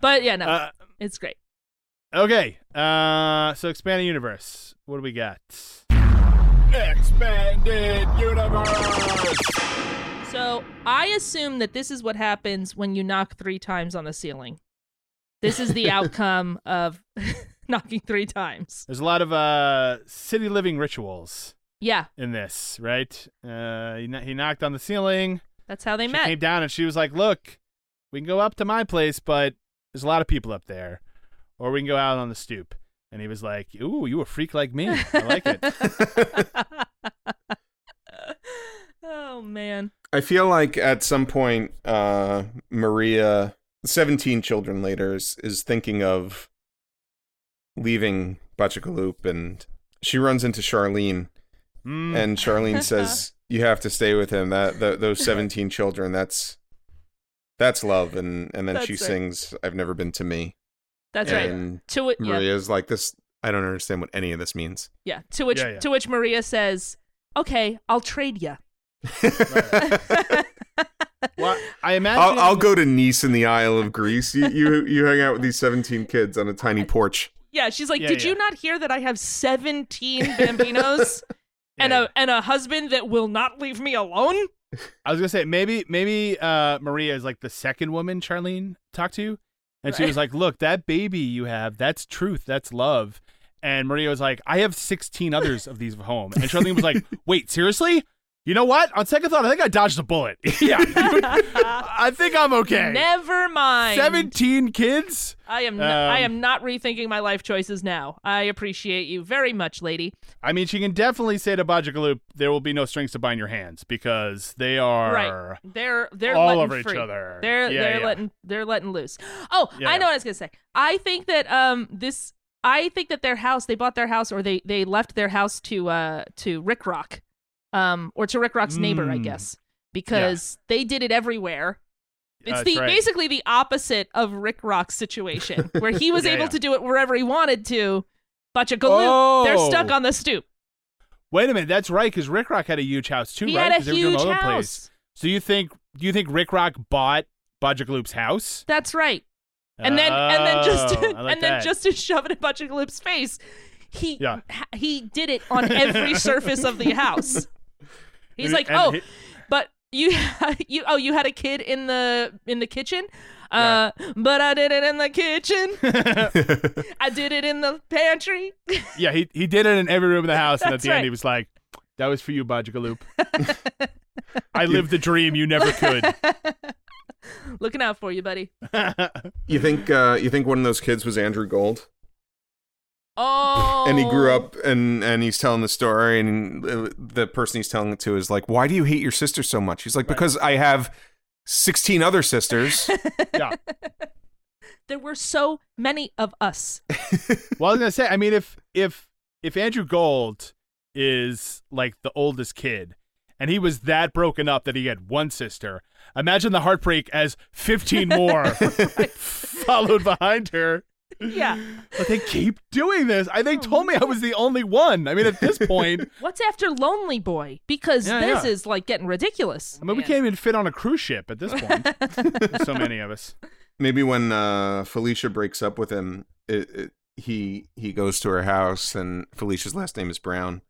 But yeah, no, Uh, it's great. okay. Uh, so expanded universe. What do we got? Expanded universe. So I assume that this is what happens when you knock three times on the ceiling. This is the outcome of knocking three times. There's a lot of uh city living rituals Yeah, in this, right? Uh, he, kn- he knocked on the ceiling. that's how they she met. came down and she was like, "Look, we can go up to my place, but There's a lot of people up there, or we can go out on the stoop." And he was like, "Ooh, you a freak like me? I like it." oh man. I feel like at some point, uh, Maria, 17 children later, is, is thinking of leaving Bachakaloop and she runs into Charlene Mm. and Charlene says, "You have to stay with him. That, that those 17 children, that's that's love." And and then she right. sings, "I've never been to me." That's right. and To it, yeah, Maria's like, "This, I don't understand what any of this means." yeah. To which, Yeah, yeah. to which Maria says, "Okay, I'll trade you." well, I imagine. I'll, I'll go to Nice in the Isle of Greece. You, you you hang out with these 17 kids on a tiny porch. Yeah, she's like, Yeah, "Did yeah. you not hear that I have 17 bambinos and Yeah, a and a husband that will not leave me alone?" I was gonna say maybe maybe uh, Maria is like the second woman Charlene talked to, and she was like, "Look, that baby you have, that's truth, that's love." And Maria was like, "I have 16 others of these at home," and Charlene was like, "Wait, seriously? You know what? On second thought, I think I dodged a bullet. yeah, I think I'm okay. Never mind. 17 kids? I am. N- I Um, am not rethinking my life choices now. I appreciate you very much, lady. I mean, she can definitely say to Bajagaloop, there will be no strings to bind your hands because they are right. They're they're all letting over each other. They're Yeah, they're yeah. letting they're letting loose. Oh, Yeah, I know yeah. what I was gonna say. I think that um this I think that their house they bought their house or they they left their house to uh to Rick Rock, um or to Rick Rock's neighbor I Mm. guess because they did it everywhere. It's That's the right. basically the opposite of Rick Rock's situation where he was Yeah, able yeah. to do it wherever he wanted to. But Galoop, they're stuck Oh. on the stoop. Wait a minute, that's right, because Rick Rock had a huge house too, he right? had a 'Cause they were doing huge all over the house. place. So you think do you think Rick Rock bought Bajagaloop's house? That's right. and then and then just Oh, I like and then just to shove it in Butchagloop's face, he Yeah. ha- he did it on every surface of the house. He's And- like, and oh, he- but you you oh you had a kid in the in the kitchen. Uh, but I did it in the kitchen. I did it in the pantry. yeah, he he did it in every room in the house, and at the right. end he was like, "That was for you, Bajagaloop. I lived the dream you never could." Looking out for you, buddy. You think uh, you think one of those kids was Andrew Gold, Oh, and he grew up and and he's telling the story, and uh, the person he's telling it to is like, "Why do you hate your sister so much?" He's like, "Because I have sixteen other sisters." yeah. There were so many of us. Well, I was gonna say, I mean, if if if Andrew Gold is like the oldest kid, and he was that broken up that he had one sister, imagine the heartbreak as fifteen more followed behind her. Yeah. But they keep doing this. I they told me I was the only one. I mean, at this point, What's after Lonely Boy? Because Yeah, this yeah. is like getting ridiculous. I mean, we can't even fit on a cruise ship at this point. There's so many of us. Maybe when uh, Felicia breaks up with him, it, it, he he goes to her house, and Felicia's last name is Brown,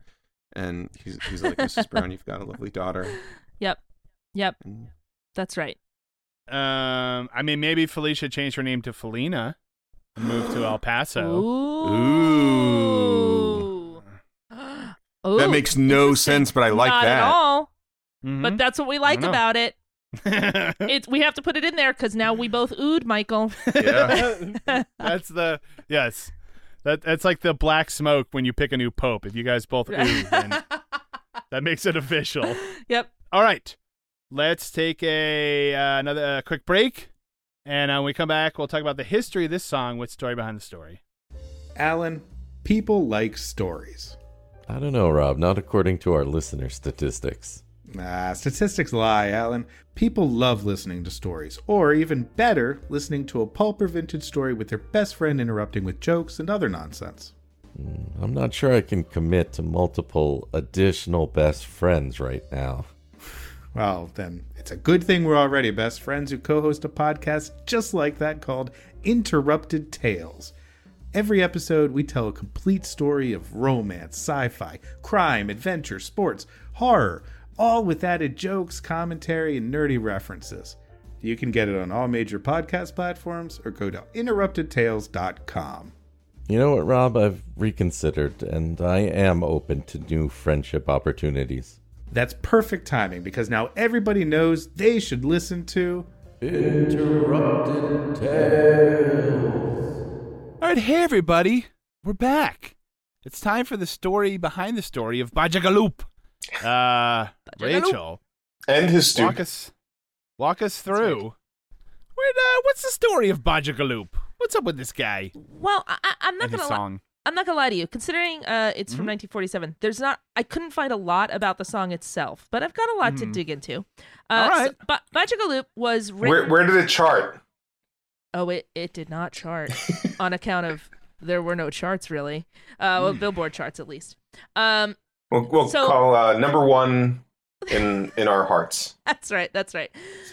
and he's he's like, "Mrs. Brown, you've got a lovely daughter." Yep. Yep. And That's right. Um, I mean, maybe Felicia changed her name to Felina and moved to El Paso. Ooh. Ooh. That makes no sense, but I like Not that. at all. Mhm. But that's what we like know. about it. It's we have to put it in there because now we both oohed, Michael. Yeah. that's the yes. That that's like the black smoke when you pick a new pope. If you guys both ooh, that makes it official. Yep. All right, let's take a uh, another uh, quick break, and uh, when we come back, we'll talk about the history of this song with story behind the story. Alan, people like stories. I don't know, Rob. Not according to our listener statistics. Nah, statistics lie, Alan. People love listening to stories, or even better, listening to a pulp or vintage story with their best friend interrupting with jokes and other nonsense. I'm not sure I can commit to multiple additional best friends right now. Well, then, it's a good thing we're already best friends who co host a podcast just like that called Interrupted Tales. Every episode, we tell a complete story of romance, sci fi, crime, adventure, sports, horror, all with added jokes, commentary, and nerdy references. You can get it on all major podcast platforms or go to interruptedtales.com. You know what, Rob? I've reconsidered, and I am open to new friendship opportunities. That's perfect timing because now everybody knows they should listen to Interrupted tales. All right, hey everybody, we're back. It's time for the story behind the story of Bajagaloop. Uh, Rachel, And his walk us, walk us through. What, uh, what's the story of Bajagaloop? What's up with this guy Well, I, I- I'm not and gonna lie. I'm not gonna lie to you. Considering uh, it's from 1947, there's not. I couldn't find a lot about the song itself, but I've got a lot to dig into. Uh, All right. So, but Bajagaloop was written. Where, where did it chart? Oh, it, it did not chart on account of there were no charts really. Uh, well, Billboard charts at least. Um, We'll, we'll So- call uh, number one in in our hearts. that's right. That's right.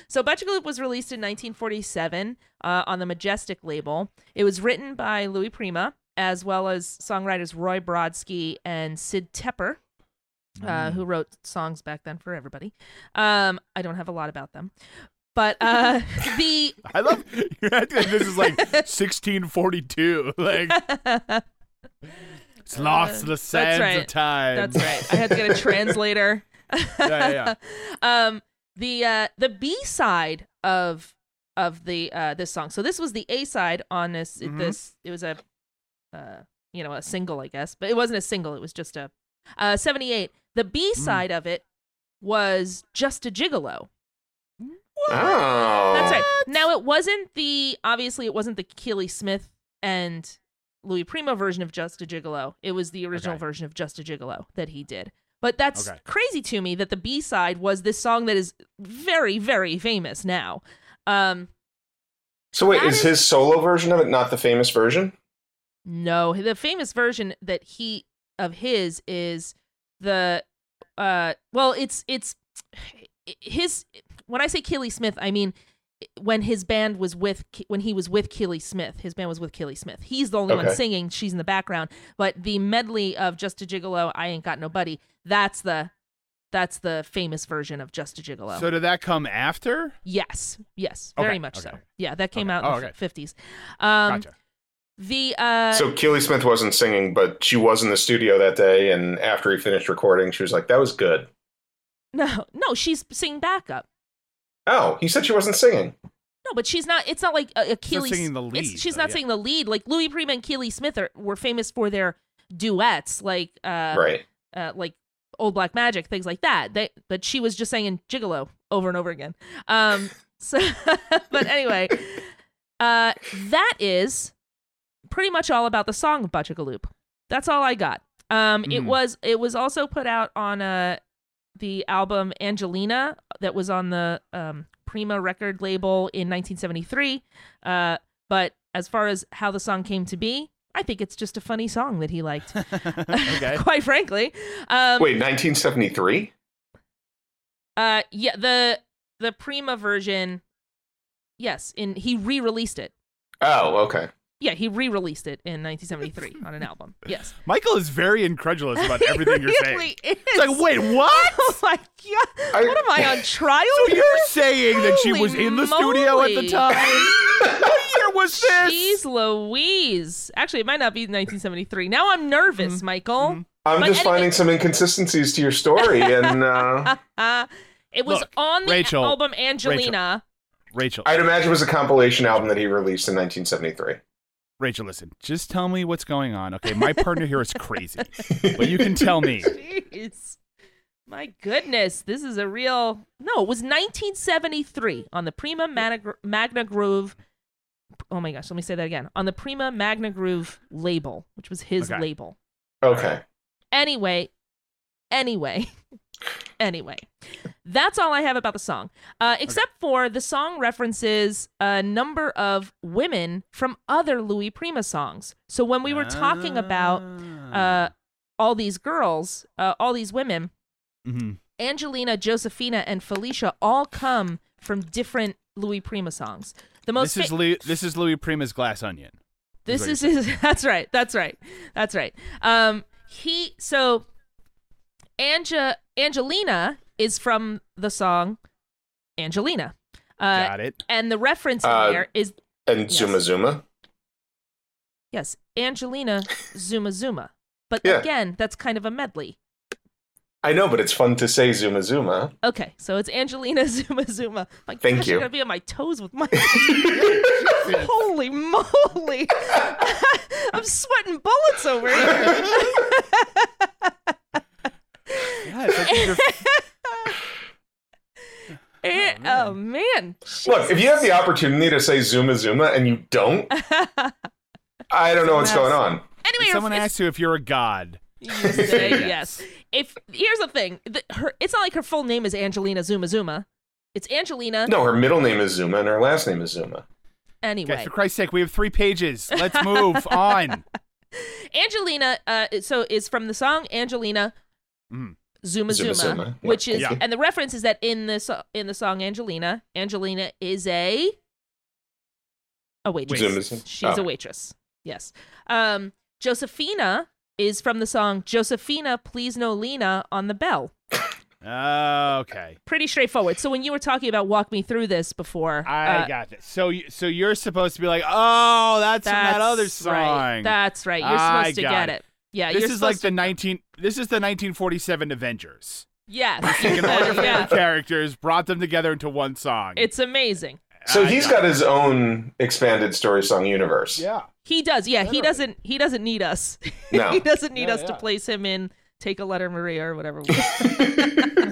So Magical Loop was released in 1947 uh, on the Majestic label. It was written by Louis Prima as well as songwriters Roy Brodsky and Sid Tepper, uh, who wrote songs back then for everybody. Um, I don't have a lot about them, but uh, the I love you're acting like this is like 1642. Like it's lost in the sands right. of time. That's right. I had to get a translator. Yeah, yeah, um, the uh, the B side of of the uh, this song. So this was the A side on this. Mhm. This it was a uh, you know a single, I guess, but it wasn't a single. It was just a uh, seventy eight. The B Mm. side of it was just a gigolo. Oh, That's right. Now it wasn't the obviously it wasn't the Keely Smith and Louis Prima version of Just a Gigolo. It was the original Okay. version of Just a Gigolo that he did. But that's Okay. crazy to me that the B side was this song that is very very famous now. Um So wait, That is is- his solo version of it not the famous version? No, the famous version that he of his is the uh well it's it's his when I say Keely Smith, I mean when his band was with when he was with Keely Smith, his band was with Keely Smith. He's the only one singing; she's in the background. But the medley of "Just a Gigolo," "I Ain't Got Nobody," that's the that's the famous version of "Just a Gigolo." So did that come after? yes, yes, very Okay, much okay. so. Yeah, that came Okay. out Oh, in the fifties. Um, Gotcha. The uh, so Keely Smith wasn't singing, but she was in the studio that day, and after he finished recording, she was like, "That was good." no, no, she's singing backup. Oh, he said she wasn't singing. No, but she's not. It's not like a, a Keely. singing the it's- lead, she's though, not yeah. singing the lead. Like Louis Prima and Keely Smith are, were famous for their duets, like uh, right. uh, like Old Black Magic, things like that. They, but she was just singing Gigolo over and over again. Um, so, but anyway, uh, that is pretty much all about the song of Bachagaloop. That's all I got. Um, it Mhm. was it was also put out on uh the album Angelina that was on the um, Prima record label in 1973. Uh, but as far as how the song came to be, I think it's just a funny song that he liked. Quite frankly. Um, Wait, 1973? Uh, yeah, the the Prima version. Yes, in he re-released it. Oh, okay. Yeah, he re-released it in 1973 on an album. Yes, Michael is very incredulous about everything He you're saying. Is. It's like, wait, what? Oh my god! I- what am I on trial? So here? you're saying that she Holy was in the studio at the time? what year was this? Jeez Louise. Actually, it might not be 1973. Now I'm nervous, Mm-hmm. Michael. I'm But just anyway- finding some inconsistencies to your story, and uh, Uh, it was Look, on the Rachel, album Angelina. Rachel, I'd imagine it was a compilation album that he released in 1973. Rachel, listen. Just tell me what's going on, okay? My partner here is crazy, but you can tell me. Jeez. My goodness, this is a real. No, it was 1973 on the Prima Magna, Magna Groove. Oh my gosh, let me say that again. On the Prima Magna Groove label, which was his Okay. label. Okay. Anyway, anyway, anyway, that's all I have about the song. Uh, except for the song references a number of women from other Louis Prima songs. So when we were talking about Ah. uh, all these girls, uh, all these women, Mhm. Angelina, Josephina, and Felicia all come from different Louis Prima songs. The most This is fa- Louis, this is Louis Prima's Glass Onion. this is you're his, that's right. That's right. That's right. Um, he so Anga Angelina is from the song Angelina. Uh, Got it. and the reference Uh, there is And Yes. Zuma Zuma. yes, Angelina Zuma Zuma. But Yeah. again, that's kind of a medley. I know, but it's fun to say Zuma Zuma. Okay, so it's Angelina Zuma Zuma. My Thank gosh, you. I'm gonna be on my toes with my. Holy moly! I'm sweating bullets over here. Yeah, it's like you're- And- oh man! Look, if you have the opportunity to say Zuma Zuma and you don't, I don't know what's going on. Anyway, if someone if- asks you if you're a god. You say yes. If here's the thing, the, her it's not like her full name is Angelina Zuma Zuma. It's Angelina. No, her middle name is Zuma and her last name is Zuma. Anyway, Guys, for Christ's sake, we have three pages. Let's move on. Angelina. Uh, so is from the song Angelina. Mm. Zuma Zuma Zuma, Zuma. Yeah, which is, thank you. and the reference is that in the so- in the song Angelina, Angelina is a a waitress. Zuma Zuma. She's Oh. a waitress. Yes. Um, Josephina is from the song Josephina, please no Lena on the bell. Okay. Pretty straightforward. So when you were talking about walk me through this before, I uh, got this. So, you, so you're supposed to be like, oh, that's, from that other That's song. Right. That's right. You're I supposed to get it. it. Yeah, this is like the to- 19. This is the 1947 Avengers. Yes. Taking all your favorite yeah. characters, brought them together into one song. It's amazing. So I he's got his own expanded story song universe. Yeah. He does. Yeah, he doesn't. He doesn't need us. No. he doesn't need Yeah, us to place him in "Take a Letter, Maria" or whatever.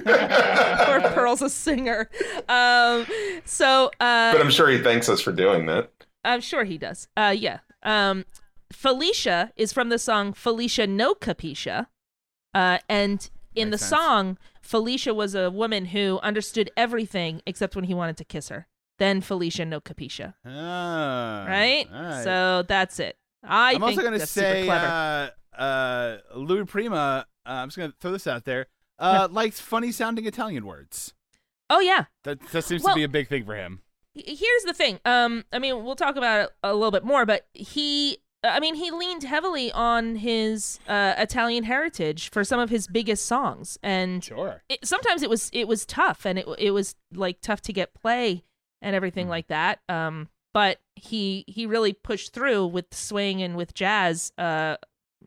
or Pearl's a singer. Um. So. Uh. But I'm sure he thanks us for doing that. I'm sure he does. Uh, yeah. Um, Felicia is from the song Felicia No Capisha. Uh, and in Makes the sense. song, Felicia was a woman who understood everything except when he wanted to kiss her. Then Felicia No Capisha. Ah, Right? right. So that's it. I I'm think also gonna say, uh, uh, Louis Prima. Uh, I'm just gonna throw this out there. Uh, likes funny sounding Italian words. oh, yeah. That that seems Well- to be a big thing for him. Here's the thing. Um, I mean, we'll talk about it a little bit more, but he, I mean, he leaned heavily on his uh, Italian heritage for some of his biggest songs, and Sure. it, sometimes it was it was tough and it it was like tough to get play and everything like that. Um but he he really pushed through with swing and with jazz uh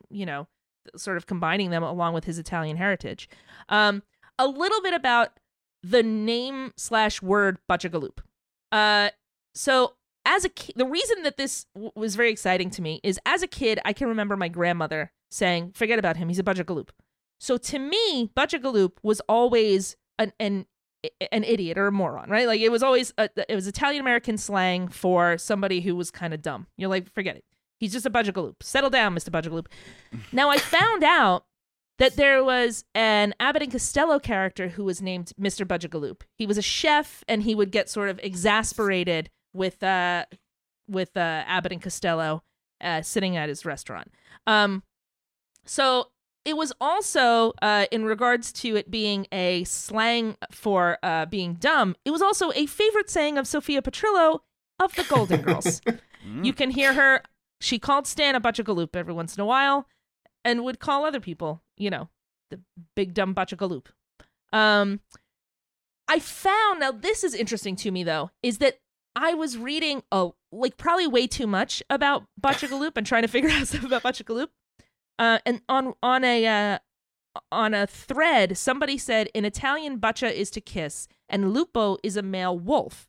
you know sort of combining them along with his italian heritage. Um a little bit about the name slash word bachagaloop uh so as a kid the reason that this w- was very exciting to me is as a kid i can remember my grandmother saying forget about him he's a bachagaloop so to me, Butchagaloop was always an an an idiot or a moron, right? Like it was always a, it was Italian American slang for somebody who was kind of dumb. You're like, forget it. He's just a Butchagaloop. Settle down, Mr. Butchagaloop. now I found out that there was an Abbott and Costello character who was named Mr. Butchagaloop. He was a chef and he would get sort of exasperated with uh with uh Abbott and Costello uh sitting at his restaurant. Um so it was also uh, in regards to it being a slang for uh, being dumb. It was also a favorite saying of Sophia Petrillo of the Golden Girls. you can hear her. She called Stan a bunch of galoop every once in a while, and would call other people, you know, the big dumb bunch of galoop. Um, I found now this is interesting to me though, is that I was reading oh like probably way too much about Bachagaloop and trying to figure out stuff about Bachagaloop. Uh, and on on a uh, on a thread, somebody said in Italian, baccia is to kiss, and lupo is a male wolf.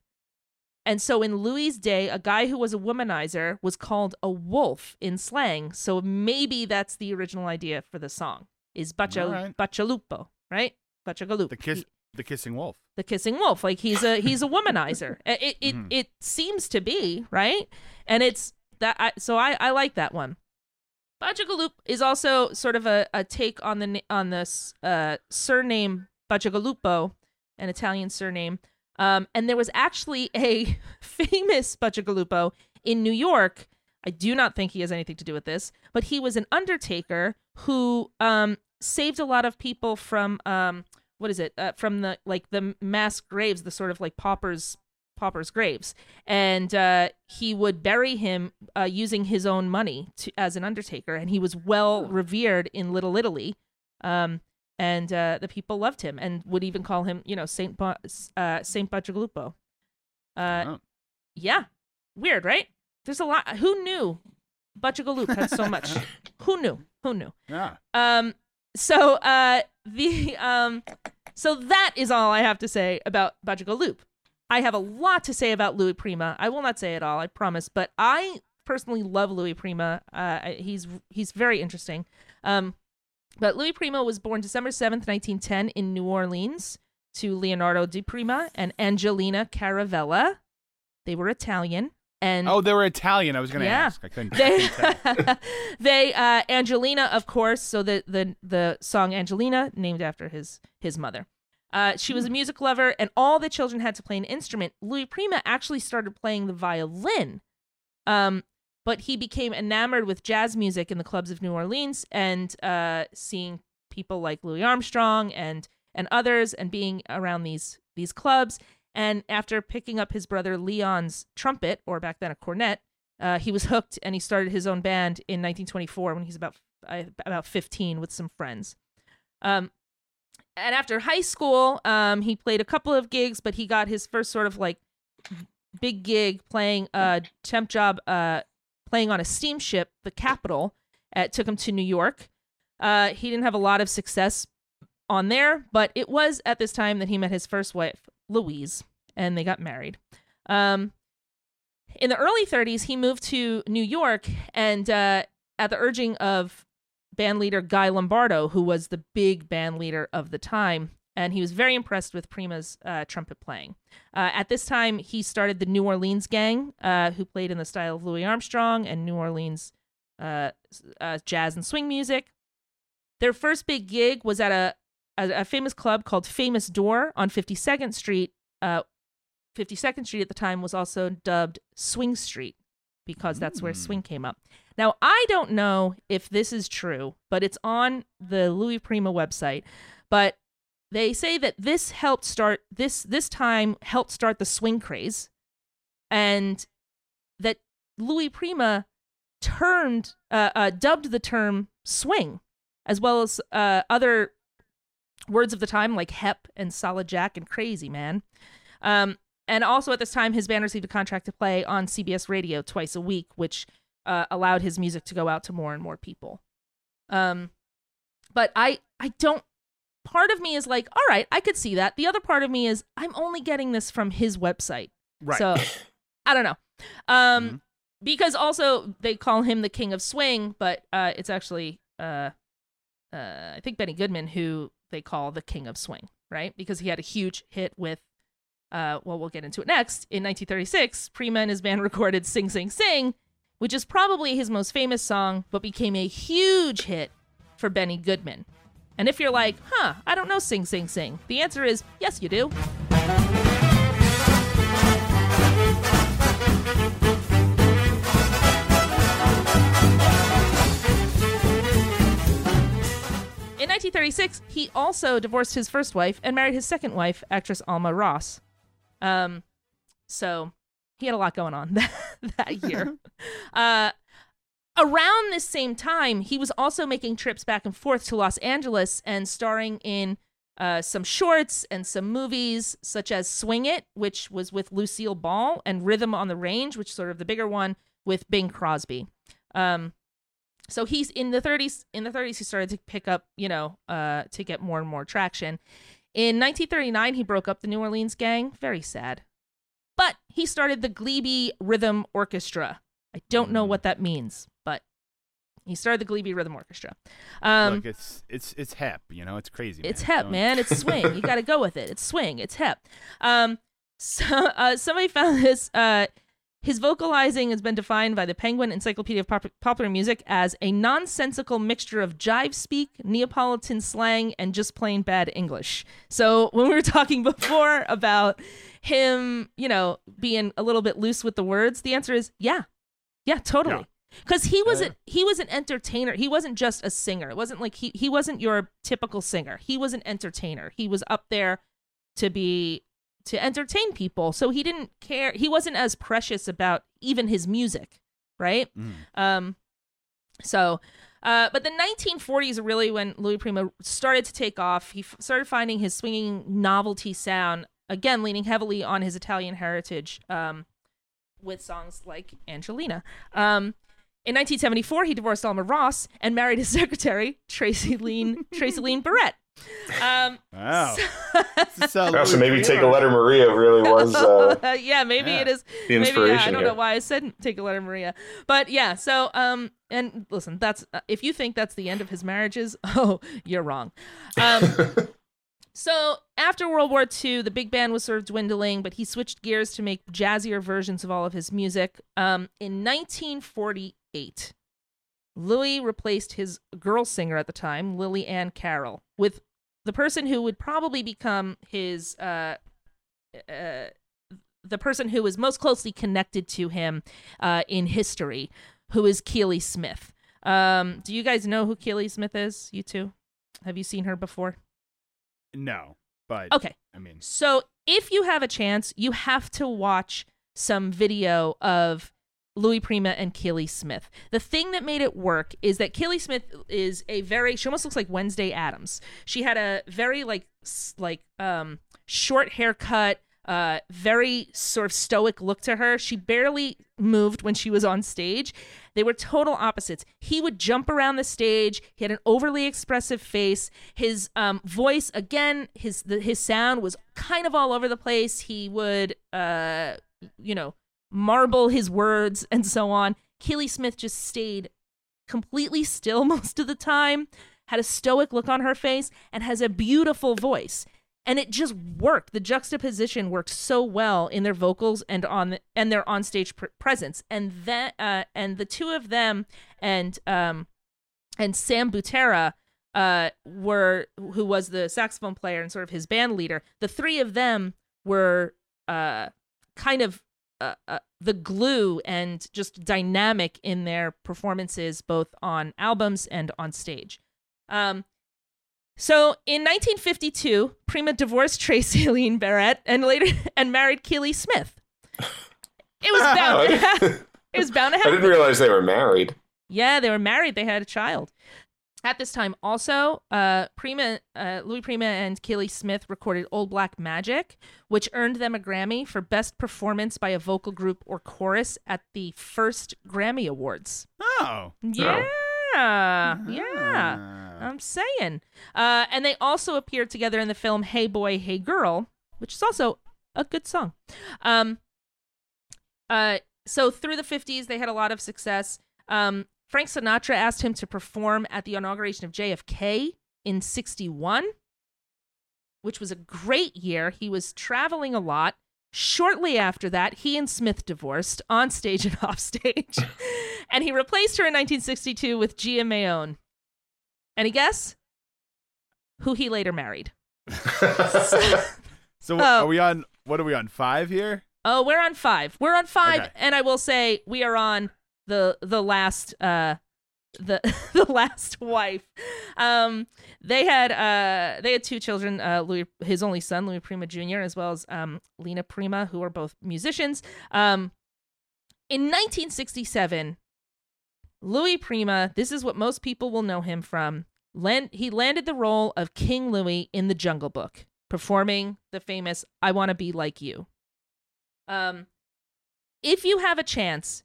And so in Louis' day, a guy who was a womanizer was called a wolf in slang. So maybe that's the original idea for the song is baccia right. baccialupo, right? Bacciagalup. The kiss, the kissing wolf. The kissing wolf like he's a he's a womanizer it it, it, Mhm. it seems to be right and it's that I, so i i like that one Bachagaloop is also sort of a, a take on the on this uh, surname Bachagalupo, an Italian surname. Um, and there was actually a famous Bachagalupo in New York. I do not think he has anything to do with this, but he was an undertaker who um, saved a lot of people from um, what is it? Uh, from the like the mass graves, the sort of like paupers paupers graves and uh, he would bury him uh, using his own money to, as an undertaker and he was well revered in little italy um, and uh, the people loved him and would even call him you know saint ba- uh, saint Baccialupo. uh, Oh. yeah weird right there's a lot who knew Bacciagalup had so much who knew who knew Yeah. um, so uh, the um, so that is all I have to say about Bajiga Loop. I have a lot to say about Louis Prima. I will not say it all, I promise, but I personally love Louis Prima. Uh, he's he's very interesting. Um, but Louis Prima was born December seventh, nineteen ten, in New Orleans to Leonardo Di Prima and Angelina Caravella. They were Italian, and Oh, they were Italian. I was going to Yeah. ask. I couldn't. They they uh Angelina of course so the the the song Angelina named after his his mother uh she was a music lover and all the children had to play an instrument Louis Prima actually started playing the violin um but he became enamored with jazz music in the clubs of New Orleans and uh seeing people like Louis Armstrong and and others and being around these these clubs and after picking up his brother Leon's trumpet or back then a cornet uh, he was hooked and he started his own band in 1924 when he's about uh, about 15 with some friends. Um, and after high school, um, he played a couple of gigs, but he got his first sort of like big gig playing a temp job, uh, playing on a steamship, the Capital. It took him to New York. Uh, he didn't have a lot of success on there, but it was at this time that he met his first wife, Louise, and they got married. Um, in the early 30s, he moved to New York, and uh, at the urging of band leader Guy Lombardo, who was the big band leader of the time, and he was very impressed with Prima's uh, trumpet playing. Uh, at this time, he started the New Orleans Gang, uh, who played in the style of Louis Armstrong and New Orleans uh, uh, jazz and swing music. Their first big gig was at a, a, a famous club called Famous Door on 52nd Street, uh, 52nd Street at the time was also dubbed Swing Street because that's where swing came up. Now, I don't know if this is true, but it's on the Louis Prima website. But they say that this helped start this this time helped start the swing craze and that Louis Prima turned uh, uh, dubbed the term swing as well as uh, other words of the time like hep and solid jack and crazy man um, and also at this time, his band received a contract to play on CBS radio twice a week, which uh, allowed his music to go out to more and more people. Um, but I, I don't. Part of me is like, all right, I could see that. The other part of me is, I'm only getting this from his website, Right. so I don't know. Um, because also they call him the king of swing, but uh, it's actually uh, uh, I think Benny Goodman who they call the king of swing, right? Because he had a huge hit with uh, well, we'll get into it next. In 1936, Prima and his band recorded Sing Sing Sing, which is probably his most famous song, but became a huge hit for Benny Goodman. And if you're like, huh, I don't know Sing Sing Sing, the answer is yes, you do. 1936, he also divorced his first wife and married his second wife, actress Alma Ross. Um, so he had a lot going on that, that year. uh, around this same time, he was also making trips back and forth to Los Angeles and starring in uh, some shorts and some movies, such as Swing It, which was with Lucille Ball, and Rhythm on the Range, which is sort of the bigger one with Bing Crosby. Um, so he's in the 30s. In the 30s, he started to pick up, you know, uh, to get more and more traction. In 1939, he broke up the New Orleans gang. Very sad. But he started the Gleeby Rhythm Orchestra. I don't know what that means, but he started the Gleeby Rhythm Orchestra. Um, Look, it's it's it's hep. You know, it's crazy. it's man. hep, Don't- man. It's swing. you got to go with it. It's swing. It's hep. Um, so uh, somebody found this. Uh, his vocalizing has been defined by the Penguin Encyclopedia of Pop- Popular Music as a nonsensical mixture of jive speak, Neapolitan slang, and just plain bad English. So when we were talking before about him, you know, being a little bit loose with the words, the answer is yeah, yeah, totally. Because he was a, he was an entertainer. He wasn't just a singer. It wasn't like he he wasn't your typical singer. He was an entertainer. He was up there to be to entertain people. So he didn't care. He wasn't as precious about even his music, right? Um, so, uh, but the 1940s are really when Louis Prima started to take off. He f- started finding his swinging novelty sound again, leaning heavily on his Italian heritage. Um, with songs like Angelina. Um, in 1974, he divorced Alma Ross and married his secretary, Tracelene, Tracy Lean Barrett. Um, Wow. so- This is, Yeah, so maybe Take a Letter Maria really was uh, yeah, maybe Yeah. it is. the Maybe inspiration yeah, I don't here. know why I said take a letter, Maria. But yeah, so um, and listen, that's uh, if you think that's the end of his marriages, oh, you're wrong. Um, so after World War II, the big band was sort of dwindling, but he switched gears to make jazzier versions of all of his music. Um, in 1948, Louis replaced his girl singer at the time, Lily Ann Carroll, with the person who would probably become his uh, uh, the person who is most closely connected to him uh, in history, who is Keely Smith. Um, do you guys know who Keely Smith is? You two, have you seen her before? No, but Okay, I mean, so if you have a chance, you have to watch some video of Louis Prima and Keely Smith. The thing that made it work is that Keely Smith is a very she almost looks like Wednesday Addams. She had a very like like um short haircut, uh very sort of stoic look to her. She barely moved when she was on stage. They were total opposites. He would jump around the stage. He had an overly expressive face. His um, voice, again, his the, his sound was kind of all over the place. He would, uh, you know, marble his words and so on. Keely Smith just stayed completely still most of the time, had a stoic look on her face, and has a beautiful voice. And it just worked. The juxtaposition worked so well in their vocals and on the, and their onstage pr- presence. And that uh, and the two of them and um and Sam Butera uh were who was the saxophone player and sort of his band leader. The three of them were uh kind of uh, uh, the glue and just dynamic in their performances, both on albums and on stage. Um, so in 1952, Prima divorced Tracy Aline Barrett and later and married Keely Smith. It was bound. Ha- it was bound to happen. I didn't realize they were married. Yeah, they were married. They had a child. At this time, also, uh, Prima, uh, Louis Prima and Keely Smith recorded "Old Black Magic," which earned them a Grammy for Best Performance by a Vocal Group or Chorus at the first Grammy Awards. oh, Yeah, yeah. Ah. I'm saying. Uh, and they also appeared together in the film Hey Boy, Hey Girl, which is also a good song. Um, uh, so through the 50s, they had a lot of success. Um, Frank Sinatra asked him to perform at the inauguration of JFK in 61, which was a great year. He was traveling a lot. Shortly after that, he and Smith divorced on stage and off stage. and he replaced her in 1962 with Gia Maione. Any guess? Who he later married. So Oh. are we on? What are we on? Five here? Oh, we're on five. We're on five, Okay. and I will say we are on the the last uh the the last wife. Um, they had uh they had two children. Uh, Louis, his only son, Louis Prima Jr., as well as um Lena Prima, who are both musicians. Um, in 1967, Louis Prima. This is what most people will know him from. Land, he landed the role of King Louis in The Jungle Book, performing the famous "I Want to Be Like You." Um, if you have a chance,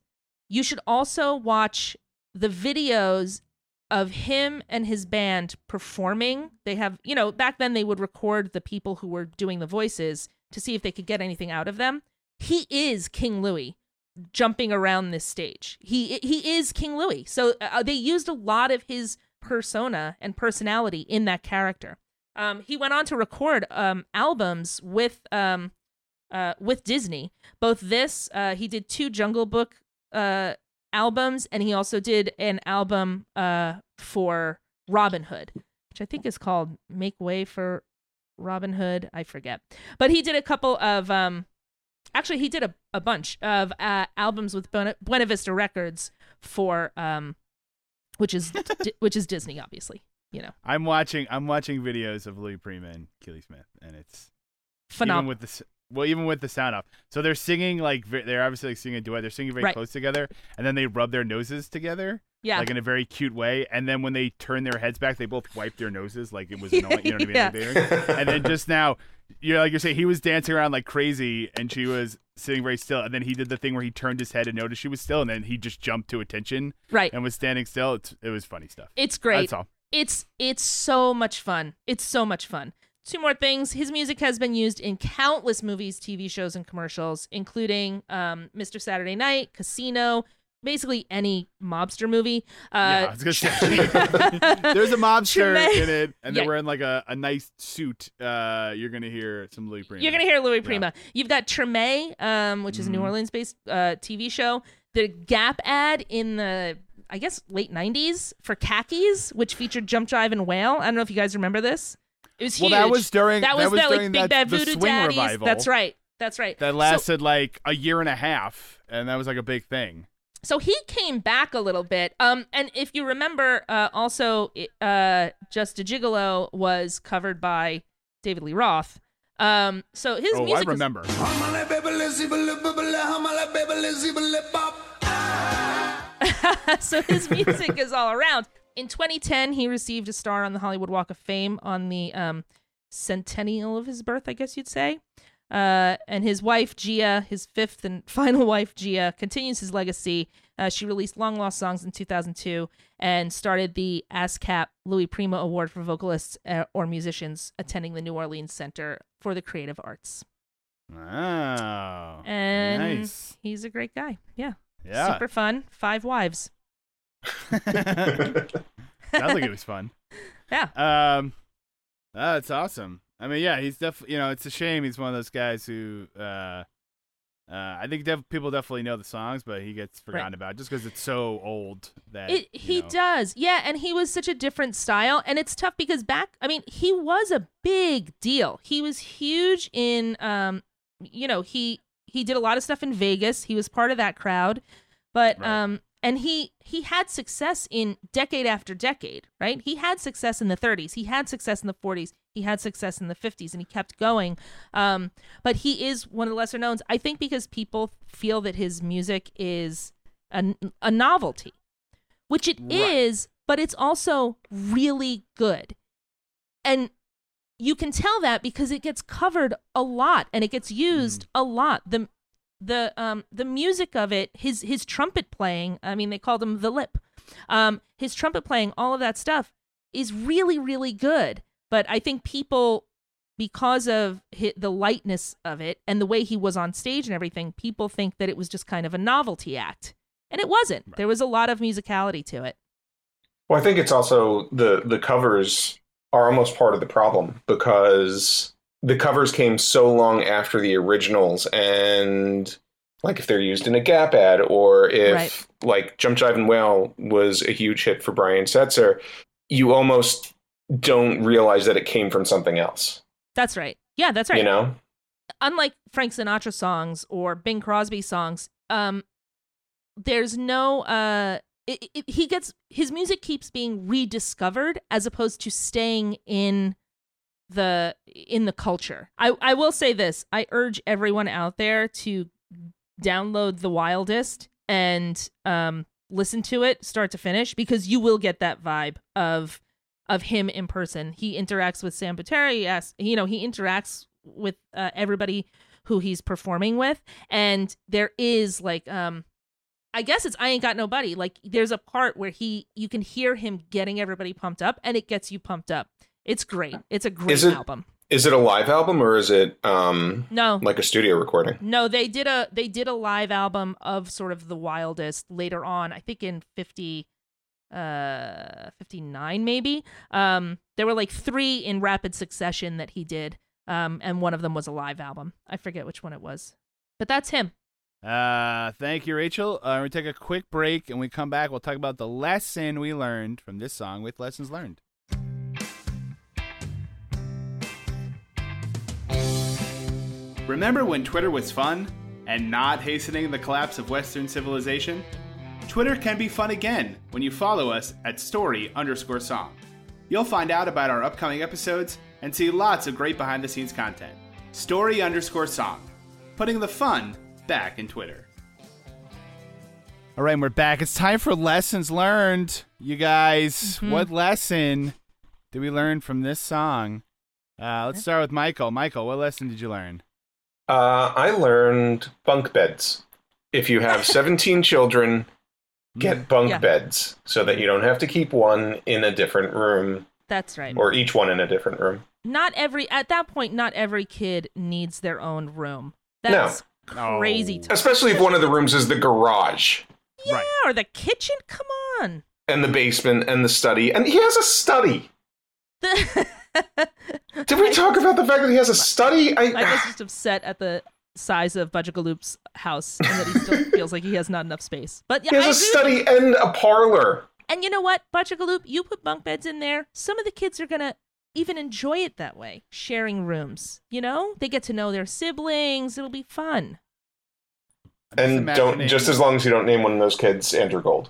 you should also watch the videos of him and his band performing. They have, you know, back then they would record the people who were doing the voices to see if they could get anything out of them. He is King Louis jumping around this stage. He he is King Louis. So uh, they used a lot of his persona and personality in that character. Um, he went on to record um, albums with um, uh, with Disney. Both this, uh, he did two Jungle Book uh, albums, and he also did an album uh, for Robin Hood, which I think is called "Make Way for Robin Hood." I forget, but he did a couple of. Um, actually, he did a, a bunch of uh, albums with Buena, Buena Vista Records for, um, which is di- which is Disney, obviously. You know, I'm watching. I'm watching videos of Louis Prima and Keely Smith, and it's phenomenal. with the well, even with the sound off. So they're singing like they're obviously like singing a duet. They're singing very Right. close together, and then they rub their noses together, Yeah. like in a very cute way. And then when they turn their heads back, they both wipe their noses like it was annoying. You know what I mean? Like, and then just now, you're like you're saying, he was dancing around like crazy, and she was sitting very still. And then he did the thing where he turned his head and noticed she was still, and then he just jumped to attention right. and was standing still. It's, it was funny stuff. It's great. That's all. It's it's so much fun. It's so much fun. Two more things. His music has been used in countless movies, TV shows, and commercials, including um, Mr. Saturday Night, Casino, basically any mobster movie. yeah, I Uh, was gonna say. There's a mobster Tremaine- in it, and they're Yeah. wearing like a, a nice suit. Uh, you're gonna hear some Louis Prima. You're gonna hear Louis Prima. You've got Treme, um, which is a New Mhm. Orleans-based uh, TV show. The Gap ad in the I guess late '90s for khakis, which featured Jump Jive and Wail. I don't know if you guys remember this. It was Well, huge. that was during- that was, that was that, like during Big that- Voodoo swing Daddies. revival. That's right. That's right. That So- lasted like a year and a half, and that was like a big thing. so he came back a little bit um and if you remember uh also uh just a gigolo was covered by david lee roth um so his oh, I music is- remember. so his music is all around in 2010 he received a star on the hollywood walk of fame on the um centennial of his birth i guess you'd say uh, and his wife Gia, his fifth and final wife Gia, continues his legacy. Uh, she released Long Lost Songs in 2002 and started the ASCAP Louis Prima Award for vocalists uh, or musicians attending the New Orleans Center for the Creative Arts. Oh, And nice. he's a great guy. Yeah. Yeah. Super fun. Five wives. Sounds like it was fun. Yeah. Um, that's awesome. I mean, yeah, he's definitely. You know, it's a shame he's one of those guys who. Uh, uh, I think def- people definitely know the songs, but he gets forgotten about just because it's so old that It, he know. does, yeah, and he was such a different style, and it's tough because back, I mean, he was a big deal. He was huge in, um, you know, he he did a lot of stuff in Vegas. He was part of that crowd, but Right. um, and he he had success in decade after decade, right? He had success in the 30s, he had success in the 40s, he had success in the 50s, and he kept going. Um, but he is one of the lesser knowns, I think, because people feel that his music is a, a novelty which it is, Right. but it's also really good. And you can tell that because it gets covered a lot and it gets used a lot. The the um the music of it, his his trumpet playing, I mean they called him the lip. Um his trumpet playing, all of that stuff is really really good. But I think people because of hi the lightness of it and the way he was on stage and everything, people think that it was just kind of a novelty act. And it wasn't. There was a lot of musicality to it. Well, I think it's also the the covers are almost part of the problem because the covers came so long after the originals, and like if they're used in a Gap ad or if Right. like Jump Jive and Wail was a huge hit for Brian Setzer, you almost don't realize that it came from something else. That's right. Yeah, that's right. You know? Unlike Frank Sinatra songs or Bing Crosby songs, um, there's no uh, it, it, he gets his music keeps being rediscovered as opposed to staying in the in the culture. I I will say this: I urge everyone out there to download the Wildest and um listen to it start to finish because you will get that vibe of of him in person. He interacts with Sam Butera. He asks, you know, he interacts with uh, everybody who he's performing with, and there is like, um, I guess it's I ain't got nobody. Like, there's a part where he, you can hear him getting everybody pumped up, and it gets you pumped up. It's great. It's a great Is it album. is it a live album or is it um No, like a studio recording? no, they did a they did a live album of sort of the wildest later on. I think in fifty, uh, fifty nine maybe. Um, there were like three in rapid succession that he did. Um, and one of them was a live album. I forget which one it was, but that's him. Uh, thank you, Rachel. Uh, we take a quick break, and we come back. We'll talk about the lesson we learned from this song with lessons learned. Remember when Twitter was fun and not hastening the collapse of Western civilization? Twitter can be fun again when you follow us at story underscore song. You'll find out about our upcoming episodes and see lots of great behind the scenes content. Story underscore song, putting the fun back in Twitter. All right, we're back. It's time for lessons learned. You guys, what lesson did we learn from this song? Uh, let's start with Michael. Michael, what lesson did you learn? Uh, I learned bunk beds. If you have 17 children, get bunk Yeah. beds so that you don't have to keep one in a different room That's right. or each one in a different room. not every at that point, not every kid needs their own room. No. That's crazy. talk. Especially if one of the rooms is the garage Yeah, or the kitchen. Come on. and the basement and the study. And he has a study. Did we talk about the fact that he has a study? I, was just upset at the size of Bajagaloop's house and that he still feels like he has not enough space. But yeah, he has a agree with study and a parlor. And you know what, Bajagaloop, you put bunk beds in there. Some of the kids are gonna even enjoy it that way, sharing rooms. You know, they get to know their siblings. It'll be fun. And don't just as long as you don't name one of those kids Andrew Gold.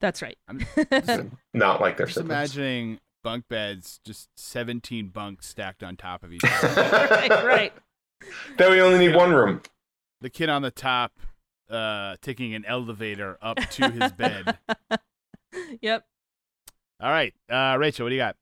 That's right. Not like their Just siblings. imagining bunk beds, just 17 bunks stacked on top of each other. right, right. That we only need one room. The kid on the top uh, taking an elevator up to his bed. Yep. All right, uh, Rachel, what do you got?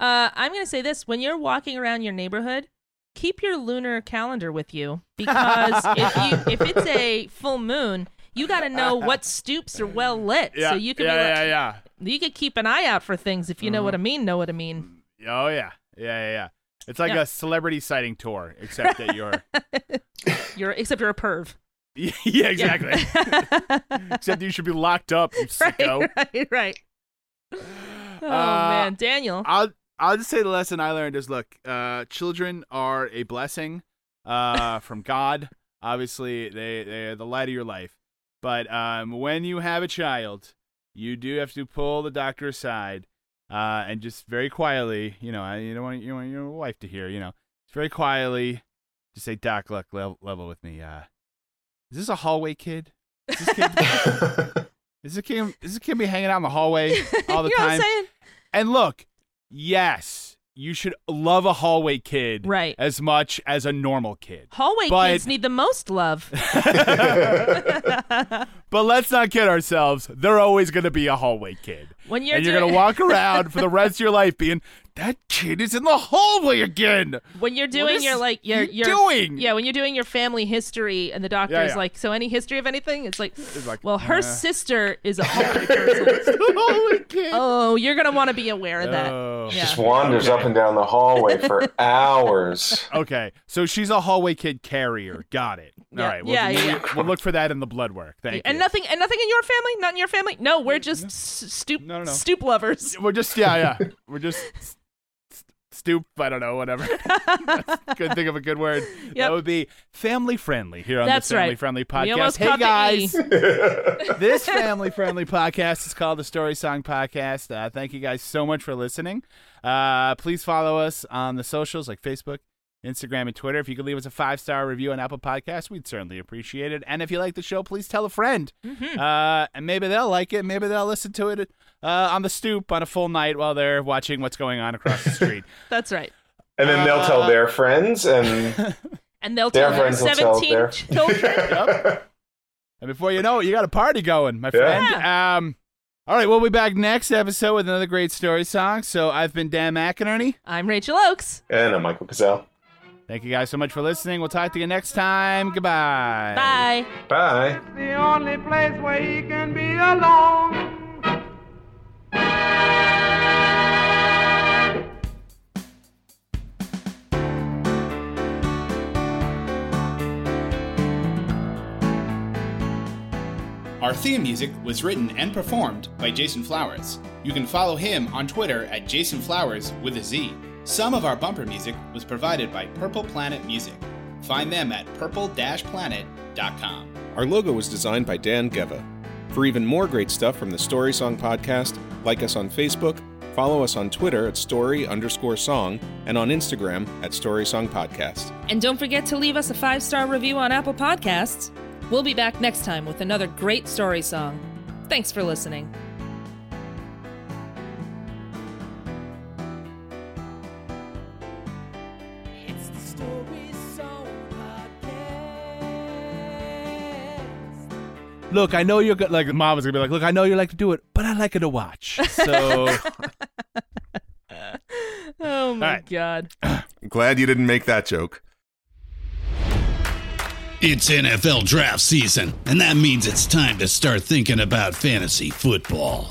Uh, I'm gonna say this: when you're walking around your neighborhood, keep your lunar calendar with you because if you if it's a full moon, you got to know what stoops are well lit, Yeah, so you can yeah, be like, yeah, yeah. you could keep an eye out for things if you know what I mean. Know what I mean? Oh yeah, yeah, yeah, yeah. It's like Yeah. a celebrity sighting tour, except that you're. You're except you're a perv. yeah, exactly. except you should be locked up, you sicko. Right, right, right. Oh Uh, man, Daniel. I'll I'll just say the lesson I learned is look, uh, children are a blessing uh, from God. Obviously, they they're the light of your life. But um, when you have a child, you do have to pull the doctor aside uh, and just very quietly, you know, you don't want you don't want your wife to hear, you know, just very quietly, just say, Doc, look, level, level with me. Uh, is this a hallway kid? Is this kid? is this kid? Is this kid be hanging out in the hallway all the you know time? And look, yes, you should love a hallway kid Right. as much as a normal kid. Hallway But- kids need the most love. But let's not kid ourselves. They're always going to be a hallway kid. When you're and you're gonna walk around for the rest of your life being, that kid is in the hallway again. when you're doing your like your you your doing? yeah when you're doing your family history and the doctor Yeah, is yeah. like so any history of anything it's like like, well her uh. sister is a hallway kid. oh you're gonna want to be aware of that Oh. yeah. Just wanders up and down the hallway for hours. Okay, so she's a hallway kid carrier. Got it. Yeah. All right. We'll, Yeah, yeah, we'll, yeah. we'll look for that in the blood work. Thank and you. nothing and nothing in your family not in your family no we're just s- stoop No, no, no. stoop lovers We're just yeah, yeah. We're just s- s- stoop. I don't know, whatever. Couldn't think of a good word. Yep. That would be family friendly here on That's the Family right. Friendly Podcast. Hey guys, E. this family friendly podcast is called the Story Song Podcast. Uh, thank you guys so much for listening. Uh, please follow us on the socials like Facebook. Instagram and Twitter. If you could leave us a five star review on Apple Podcasts, we'd certainly appreciate it. And if you like the show, please tell a friend. Mm-hmm. Uh, and maybe they'll like it. Maybe they'll listen to it uh, on the stoop on a full night while they're watching what's going on across the street. that's right And then they'll Uh, tell their friends, and and they'll Their tell their friends will tell 17 their- children and before you know it, you got a party going, my friend. Um, all right, we'll be back next episode with another great story song. So I've been Dan McInerney. i'm rachel oakes and I'm Michael Cazell. Thank you guys so much for listening. We'll talk to you next time. Goodbye. bye Bye. the only place where he can be alone. Our theme music was written and performed by Jason Flowers. You can follow him on Twitter at Jason Flowers with a Z. Some of our bumper music was provided by Purple Planet Music. Find them at purple-planet.com. Our logo was designed by Dan Geva. For even more great stuff from the Story Song Podcast, like us on Facebook, follow us on Twitter at story underscore song, and on Instagram at Story Song Podcast. And don't forget to leave us a five star review on Apple Podcasts. We'll be back next time with another great story song. Thanks for listening. Look, I know you're good. Like, mom was gonna be like, "Look, I know you like to do it, but I like it to watch." So, oh my right. god Glad you didn't make that joke. It's NFL draft season, and that means it's time to start thinking about fantasy football.